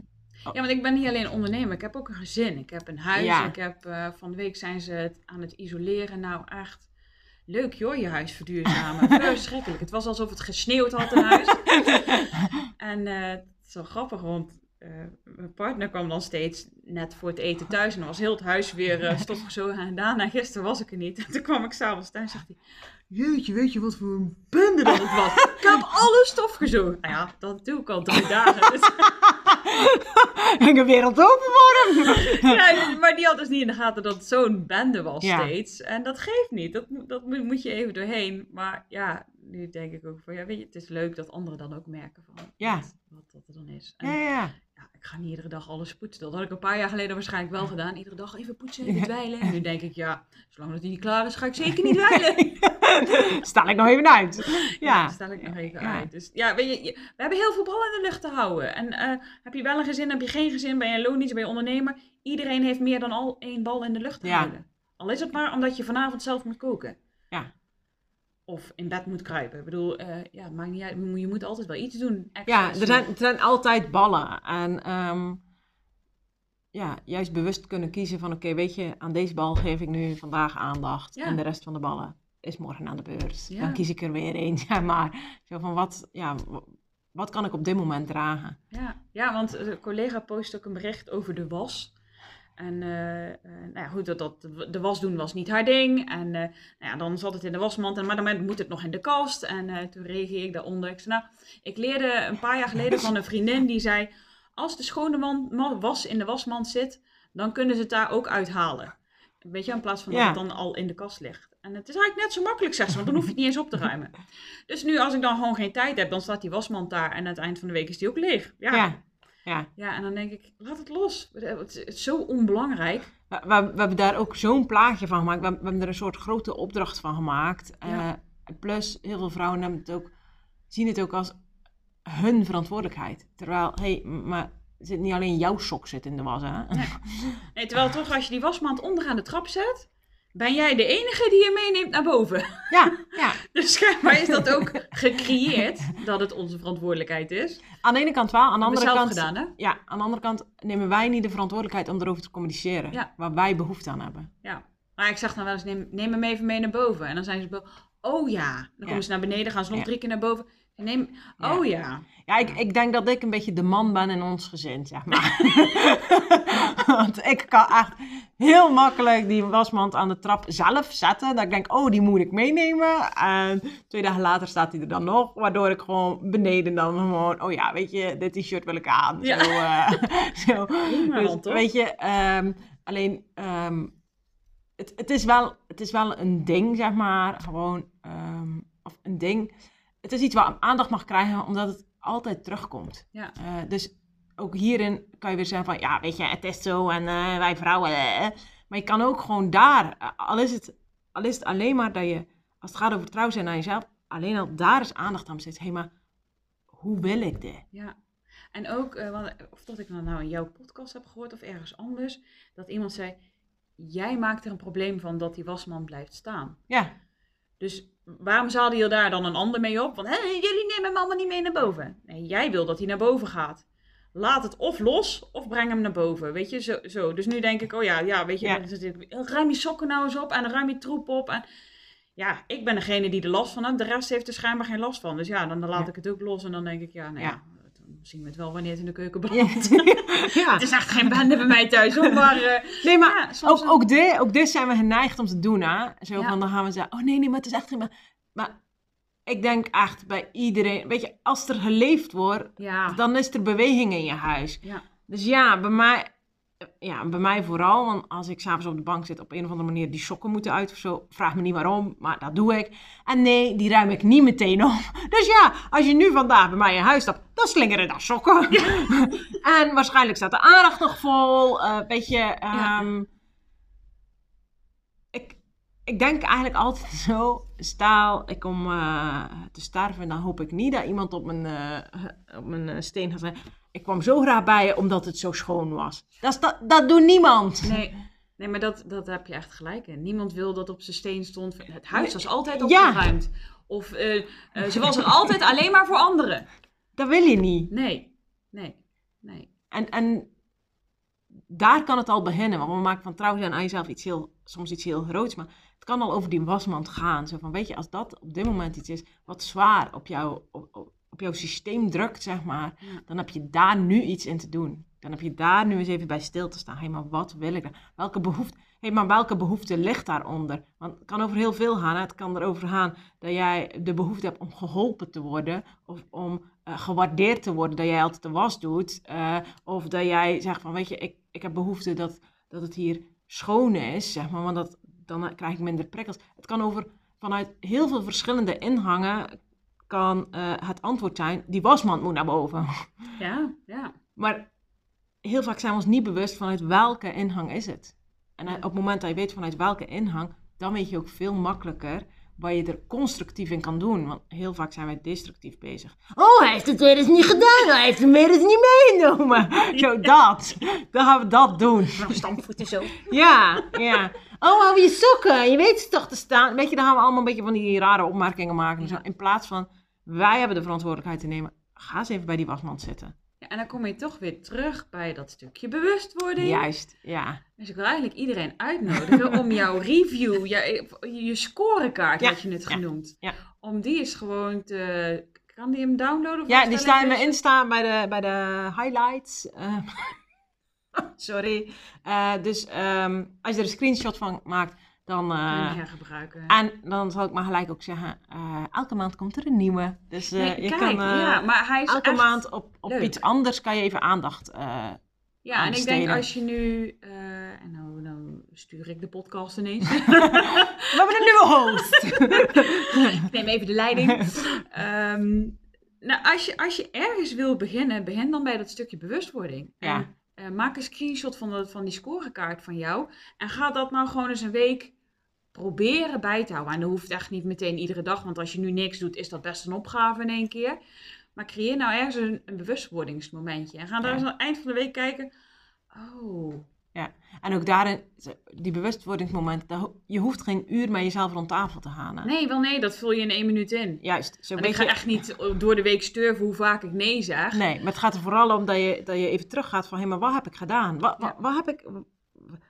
Ja, want ik ben niet alleen ondernemer, ik heb ook een gezin. Ik heb een huis, Ja. ik heb, eh, van de week zijn ze het aan het isoleren. Nou, echt leuk joh, je huis verduurzamen. (laughs) Verschrikkelijk. Het was alsof het gesneeuwd had in huis. (laughs) en eh, het is wel grappig, want eh, mijn partner kwam dan steeds net voor het eten thuis. En dan was heel het huis weer eh stofgezogen (laughs) en daarna. Gisteren was ik er niet. (laughs) En toen kwam ik s'avonds thuis en zegt hij... Jeetje, weet je wat voor een bende dat het was? (laughs) Ik heb alle stof gezogen. Nou ja, dat doe ik al drie dagen. Dus- ik een wereld open hem. Ja, maar die had dus niet in de gaten dat het zo'n bende was Ja. steeds. En dat geeft niet. Dat, moet- dat moet moet je even doorheen. Maar ja, nu denk ik ook van, ja, weet je, het is leuk dat anderen dan ook merken van Ja. wat, wat dat er dan is. En, Ja, ja, ja. ik ga niet iedere dag alles poetsen. Dat had ik een paar jaar geleden waarschijnlijk wel gedaan. Iedere dag even poetsen, even Ja. dwijlen. En nu denk ik, ja, zolang dat hij niet klaar is, ga ik (laughs) zeker niet dwijlen. (laughs) Stel ik nog even uit. Ja, stel ik nog even Ja. uit. Dus ja, weet je, je- we hebben heel veel ballen in de lucht te houden. En eh, heb je wel een gezin, heb je geen gezin, ben je loondienst, ben je ondernemer. Iedereen heeft meer dan al één bal in de lucht te Ja. houden. Al is het maar omdat je vanavond zelf moet koken. Ja. Of in bed moet kruipen. Ik bedoel, eh, ja, maakt niet uit. Je moet altijd wel iets doen. Ja, er zijn, er zijn altijd ballen. En ehm, ja, juist bewust kunnen kiezen van... Oké, weet je, aan deze bal geef ik nu vandaag aandacht. Ja. En de rest van de ballen is morgen aan de beurt. Ja. Dan kies ik er weer één. Ja, (laughs) maar zo van wat, ja, wat kan ik op dit moment dragen? Ja, ja want een collega post ook een bericht over de was. En eh, eh, nou ja, goed, dat, dat, de was doen was niet haar ding. En eh, nou ja, dan zat het in de wasmand, en, maar dan moet het nog in de kast. En toen reageerde ik daaronder. Ik zei, nou, ik leerde een paar jaar geleden van een vriendin die zei... Als de schone man, ma- was in de wasmand zit, dan kunnen ze het daar ook uithalen. Weet je, in plaats van Ja. dat het dan al in de kast ligt. En het is eigenlijk net zo makkelijk, zegt ze, want dan hoef je het niet eens op te ruimen. Dus nu, als ik dan gewoon geen tijd heb, dan staat die wasmand daar. En aan het eind van de week is die ook leeg. Ja, ja. Ja, en dan denk ik, laat het los. Het is, zo onbelangrijk. We, we, we hebben daar ook zo'n plaatje van gemaakt. We, we hebben er een soort grote opdracht van gemaakt. Ja. Eh, plus, heel veel vrouwen hebben het ook, zien het ook als hun verantwoordelijkheid. Terwijl, hé, hey, maar zit niet alleen jouw sok zit in de was, hè? Nee, (laughs) terwijl toch als je die wasmand onderaan de trap zet, ben jij de enige die je meeneemt naar boven. (laughs) Ja, ja. (laughs) Dus schijnbaar is dat ook gecreëerd, dat het onze verantwoordelijkheid is. Aan de ene kant wel, aan de andere kant... gedaan, hè? Ja, aan de andere kant nemen wij niet de verantwoordelijkheid om erover te communiceren. Ja. Waar wij behoefte aan hebben. Ja. Maar ik zeg dan wel eens, neem, neem hem even mee naar boven. En dan zijn ze. Oh ja. Dan komen Ja. ze naar beneden, gaan ze nog Ja. drie keer naar boven. Neem, oh ja. Ja, ik, ik denk dat ik een beetje de man ben in ons gezin, zeg maar. (laughs) Want ik kan echt heel makkelijk die wasmand aan de trap zelf zetten. Dat ik denk, oh, die moet ik meenemen. En twee dagen later staat hij er dan nog. Waardoor ik gewoon beneden dan gewoon, oh ja, weet je, dit t-shirt wil ik aan. Ja. Zo, eh, (laughs) zo. Dus, toch? weet je, ehm, alleen, ehm, het, het, is wel, het is wel een ding, zeg maar. Gewoon, ehm, of een ding. Het is iets waar aandacht mag krijgen, omdat het altijd terugkomt. Ja. Eh, dus ook hierin kan je weer zeggen van, ja, weet je, het is zo en eh, wij vrouwen. eh. Maar je kan ook gewoon daar, al, is het, al is het alleen maar dat je, als het gaat over trouw zijn aan jezelf, alleen al daar is aandacht aan besteed. Hé, hey, maar hoe wil ik dit? Ja. En ook, want- of dat ik dat nou in jouw podcast heb gehoord of ergens anders, dat iemand zei, jij maakt er een probleem van dat die wasmand blijft staan. Ja, Dus waarom zadel je daar dan een ander mee op? Want hé, jullie nemen hem allemaal niet mee naar boven. Nee, jij wil dat hij naar boven gaat. Laat het of los of breng hem naar boven. Weet je, zo. zo. Dus nu denk ik, oh ja, ja weet je, Ja. ruim je sokken nou eens op en ruim je troep op. En ja, ik ben degene die er last van heeft. De rest heeft er schijnbaar geen last van. Dus ja, dan, dan laat Ja. ik het ook los en dan denk ik, ja, nou ja. Zien we het wel wanneer het in de keuken brandt. (laughs) ja. Het is echt geen bende bij mij thuis hoor, maar... eh, Nee, maar ja, soms ook, ook, dit, ook dit zijn we geneigd om te doen, hè. Zo van, dan gaan we zeggen, oh nee, nee, maar het is echt geen... Maar, maar ik denk echt bij iedereen, weet je, als er geleefd wordt, dan is er beweging in je huis. ja, Dus ja, bij mij, ja, bij mij vooral, want als ik s'avonds op de bank zit, op een of andere manier die sokken moeten uit of zo, vraag me niet waarom, maar dat doe ik. En nee, die ruim ik niet meteen op. (laughs) Dus ja, als je nu vandaag bij mij in huis stapt, dan slingeren daar sokken. (laughs) en waarschijnlijk staat de aandacht nog vol, eh weet je, ehm, ik denk eigenlijk altijd (laughs) zo, staal, ik kom eh, te sterven, dan hoop ik niet dat iemand op mijn, eh, op mijn steen gaat zeggen, ik kwam zo graag bij je omdat het zo schoon was. Dat, dat, dat doet niemand. Nee, nee maar dat, dat heb je echt gelijk in. Niemand wil dat op zijn steen stond. Het huis was altijd Ja. opgeruimd. Of eh, eh, ze was er altijd alleen maar voor anderen. Dat wil je niet. Nee, nee, nee. En, en daar kan het al beginnen, want we maken van trouw zijn aan jezelf iets heel, soms iets heel groots, maar het kan al over die wasmand gaan. Zo van, weet je, als dat op dit moment iets is wat zwaar op, jou, op, op, op jouw systeem drukt, zeg maar, Ja. dan heb je daar nu iets in te doen. Dan heb je daar nu eens even bij stil te staan. Hé, maar wat wil ik dan? Welke behoefte, hey, maar welke behoefte ligt daaronder? Want het kan over heel veel gaan. Hè? Het kan erover gaan dat jij de behoefte hebt om geholpen te worden. Of om eh, gewaardeerd te worden dat jij altijd de was doet. eh, of dat jij zegt van, weet je, ik, ik heb behoefte dat, dat het hier schoon is, zeg maar. Want dat, dan krijg ik minder prikkels. Het kan over, vanuit heel veel verschillende inhangen, kan eh, het antwoord zijn, die wasmand moet naar boven. (laughs) Ja, ja. Maar heel vaak zijn we ons niet bewust vanuit welke inhang is het. En op het moment dat je weet vanuit welke inhang, dan weet je ook veel makkelijker wat je er constructief in kan doen. Want heel vaak zijn wij destructief bezig. Oh, hij heeft het weer eens niet gedaan. Hij heeft hem weer eens niet meegenomen. (laughs) Zo dat. Dan gaan we dat doen. Stampvoeten zo. (laughs) Ja, ja. Oh, hou je sokken. Je weet ze toch te staan. Weet je, dan gaan we allemaal een beetje van die rare opmerkingen maken. en zo. In plaats van, wij hebben de verantwoordelijkheid te nemen. Ga eens even bij die wasmand zitten. Ja, en dan kom je toch weer terug bij dat stukje bewustwording. Juist, ja. Dus ik wil eigenlijk iedereen uitnodigen om jouw (laughs) review, je, je scorekaart, Ja, had je het genoemd, ja. om die eens gewoon te... Kan die hem downloaden? Of Ja, die staan in Insta bij de, bij de highlights. Eh, (laughs) sorry. Eh, dus ehm, als je er een screenshot van maakt, dan... Eh, niet hergebruiken. en dan zal ik maar gelijk ook zeggen, eh, elke maand komt er een nieuwe. Dus eh, Nee, je kijk, kan ja, maar hij is elke maand op, op leuk. iets anders kan je even aandacht... Ja, en ik denk als je nu... eh, en nou, dan stuur ik de podcast ineens. (laughs) We hebben een nieuwe host! (laughs) ik neem even de leiding. (laughs) Ehm, nou, als je, als je ergens wil beginnen, begin dan bij dat stukje bewustwording. Ja. En, maak een screenshot van, de, van die scorekaart van jou. En ga dat nou gewoon eens een week proberen bij te houden. En dat hoeft echt niet meteen iedere dag, want als je nu niks doet, is dat best een opgave in één keer. Maar creëer nou ergens een, een bewustwordingsmomentje. En ga daar Ja. eens aan het eind van de week kijken. Oh, en ook daarin, die bewustwordingsmomenten, je hoeft geen uur met jezelf rond tafel te hè. nee, wel nee, dat vul je in één minuut in. Juist, zo'n Want ik ga beetje... echt niet door de week sturven hoe vaak ik nee zeg. Nee, maar het gaat er vooral om dat je, dat je even teruggaat van, hé, maar wat heb ik gedaan? Wat, wat, Ja. wat heb ik,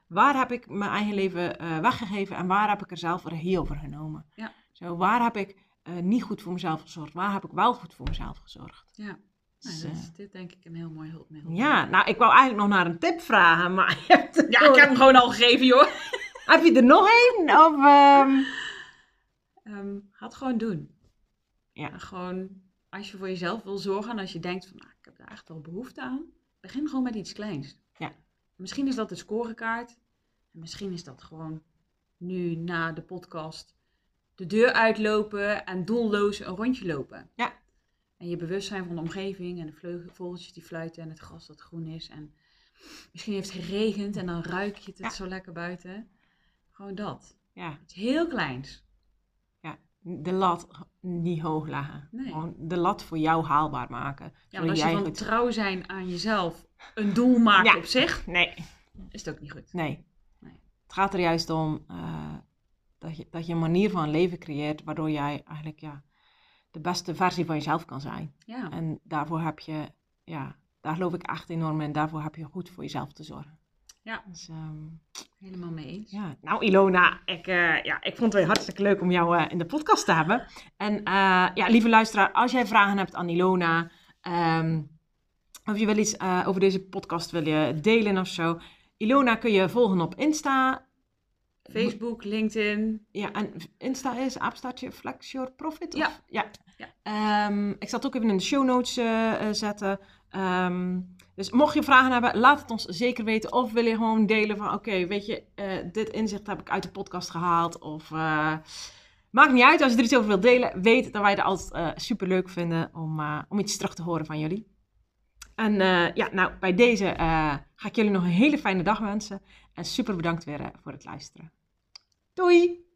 waar heb ik mijn eigen leven eh, weggegeven en waar heb ik er zelf regie over genomen? Ja. Zo, waar heb ik eh, niet goed voor mezelf gezorgd? Waar heb ik wel goed voor mezelf gezorgd? Ja. Dus, Nou, dat eh, is dit denk ik een heel mooi hulpmiddel. ja, nou, ik wou eigenlijk nog naar een tip vragen, maar (laughs) je hebt, Ja, ik heb hem gewoon al gegeven, joh. (laughs) heb je er nog één? Of, ehm, Ehm, ga het gewoon doen. Ja. En gewoon, als je voor jezelf wil zorgen en als je denkt van, nou, ik heb daar echt wel behoefte aan, begin gewoon met iets kleins. Ja. Misschien is dat de scorekaart. En misschien is dat gewoon nu na de podcast de deur uitlopen en doelloos een rondje lopen. Ja. En je bewust zijn van de omgeving en de vleugel- vogeltjes die fluiten en het gras dat groen is. En misschien heeft het geregend en dan ruik je het Ja. zo lekker buiten. Gewoon dat. ja, Iets heel kleins. de lat niet hoog leggen. Nee. Gewoon de lat voor jou haalbaar maken. Ja, want als je jij van trouw zijn aan jezelf een doel Ja. op zich, Nee, is het ook niet goed. Nee. Nee. Het gaat er juist om eh, dat, je, dat je een manier van leven creëert waardoor jij eigenlijk ja, de beste versie van jezelf kan zijn. Ja, En daarvoor heb je, ja, daar geloof ik echt enorm in. Daarvoor heb je goed voor jezelf te zorgen. Ja. Dus, ehm, helemaal mee eens. ja. Nou, Ilona, ik, eh, ja, ik vond het weer hartstikke leuk om jou eh, in de podcast te hebben. En ja, lieve luisteraar, als jij vragen hebt aan Ilona, ehm, of je wil iets eh, over deze podcast wil je delen of zo. Ilona kun je volgen op Insta. Facebook, LinkedIn. Ja, en Insta is apenstaartje Flex Your Profit? Ja. Of? ja. Ja. Ehm, ik zal het ook even in de show notes eh, eh, zetten. Ehm, dus mocht je vragen hebben, laat het ons zeker weten. Of wil je gewoon delen van, oké, weet je, dit inzicht heb ik uit de podcast gehaald. Of uh, maakt niet uit, als je er iets over wilt delen, weet dat wij het altijd super leuk vinden om, om iets terug te horen van jullie. En uh, ja, nou, bij deze ga ik jullie nog een hele fijne dag wensen. En super bedankt weer voor het luisteren. Doei!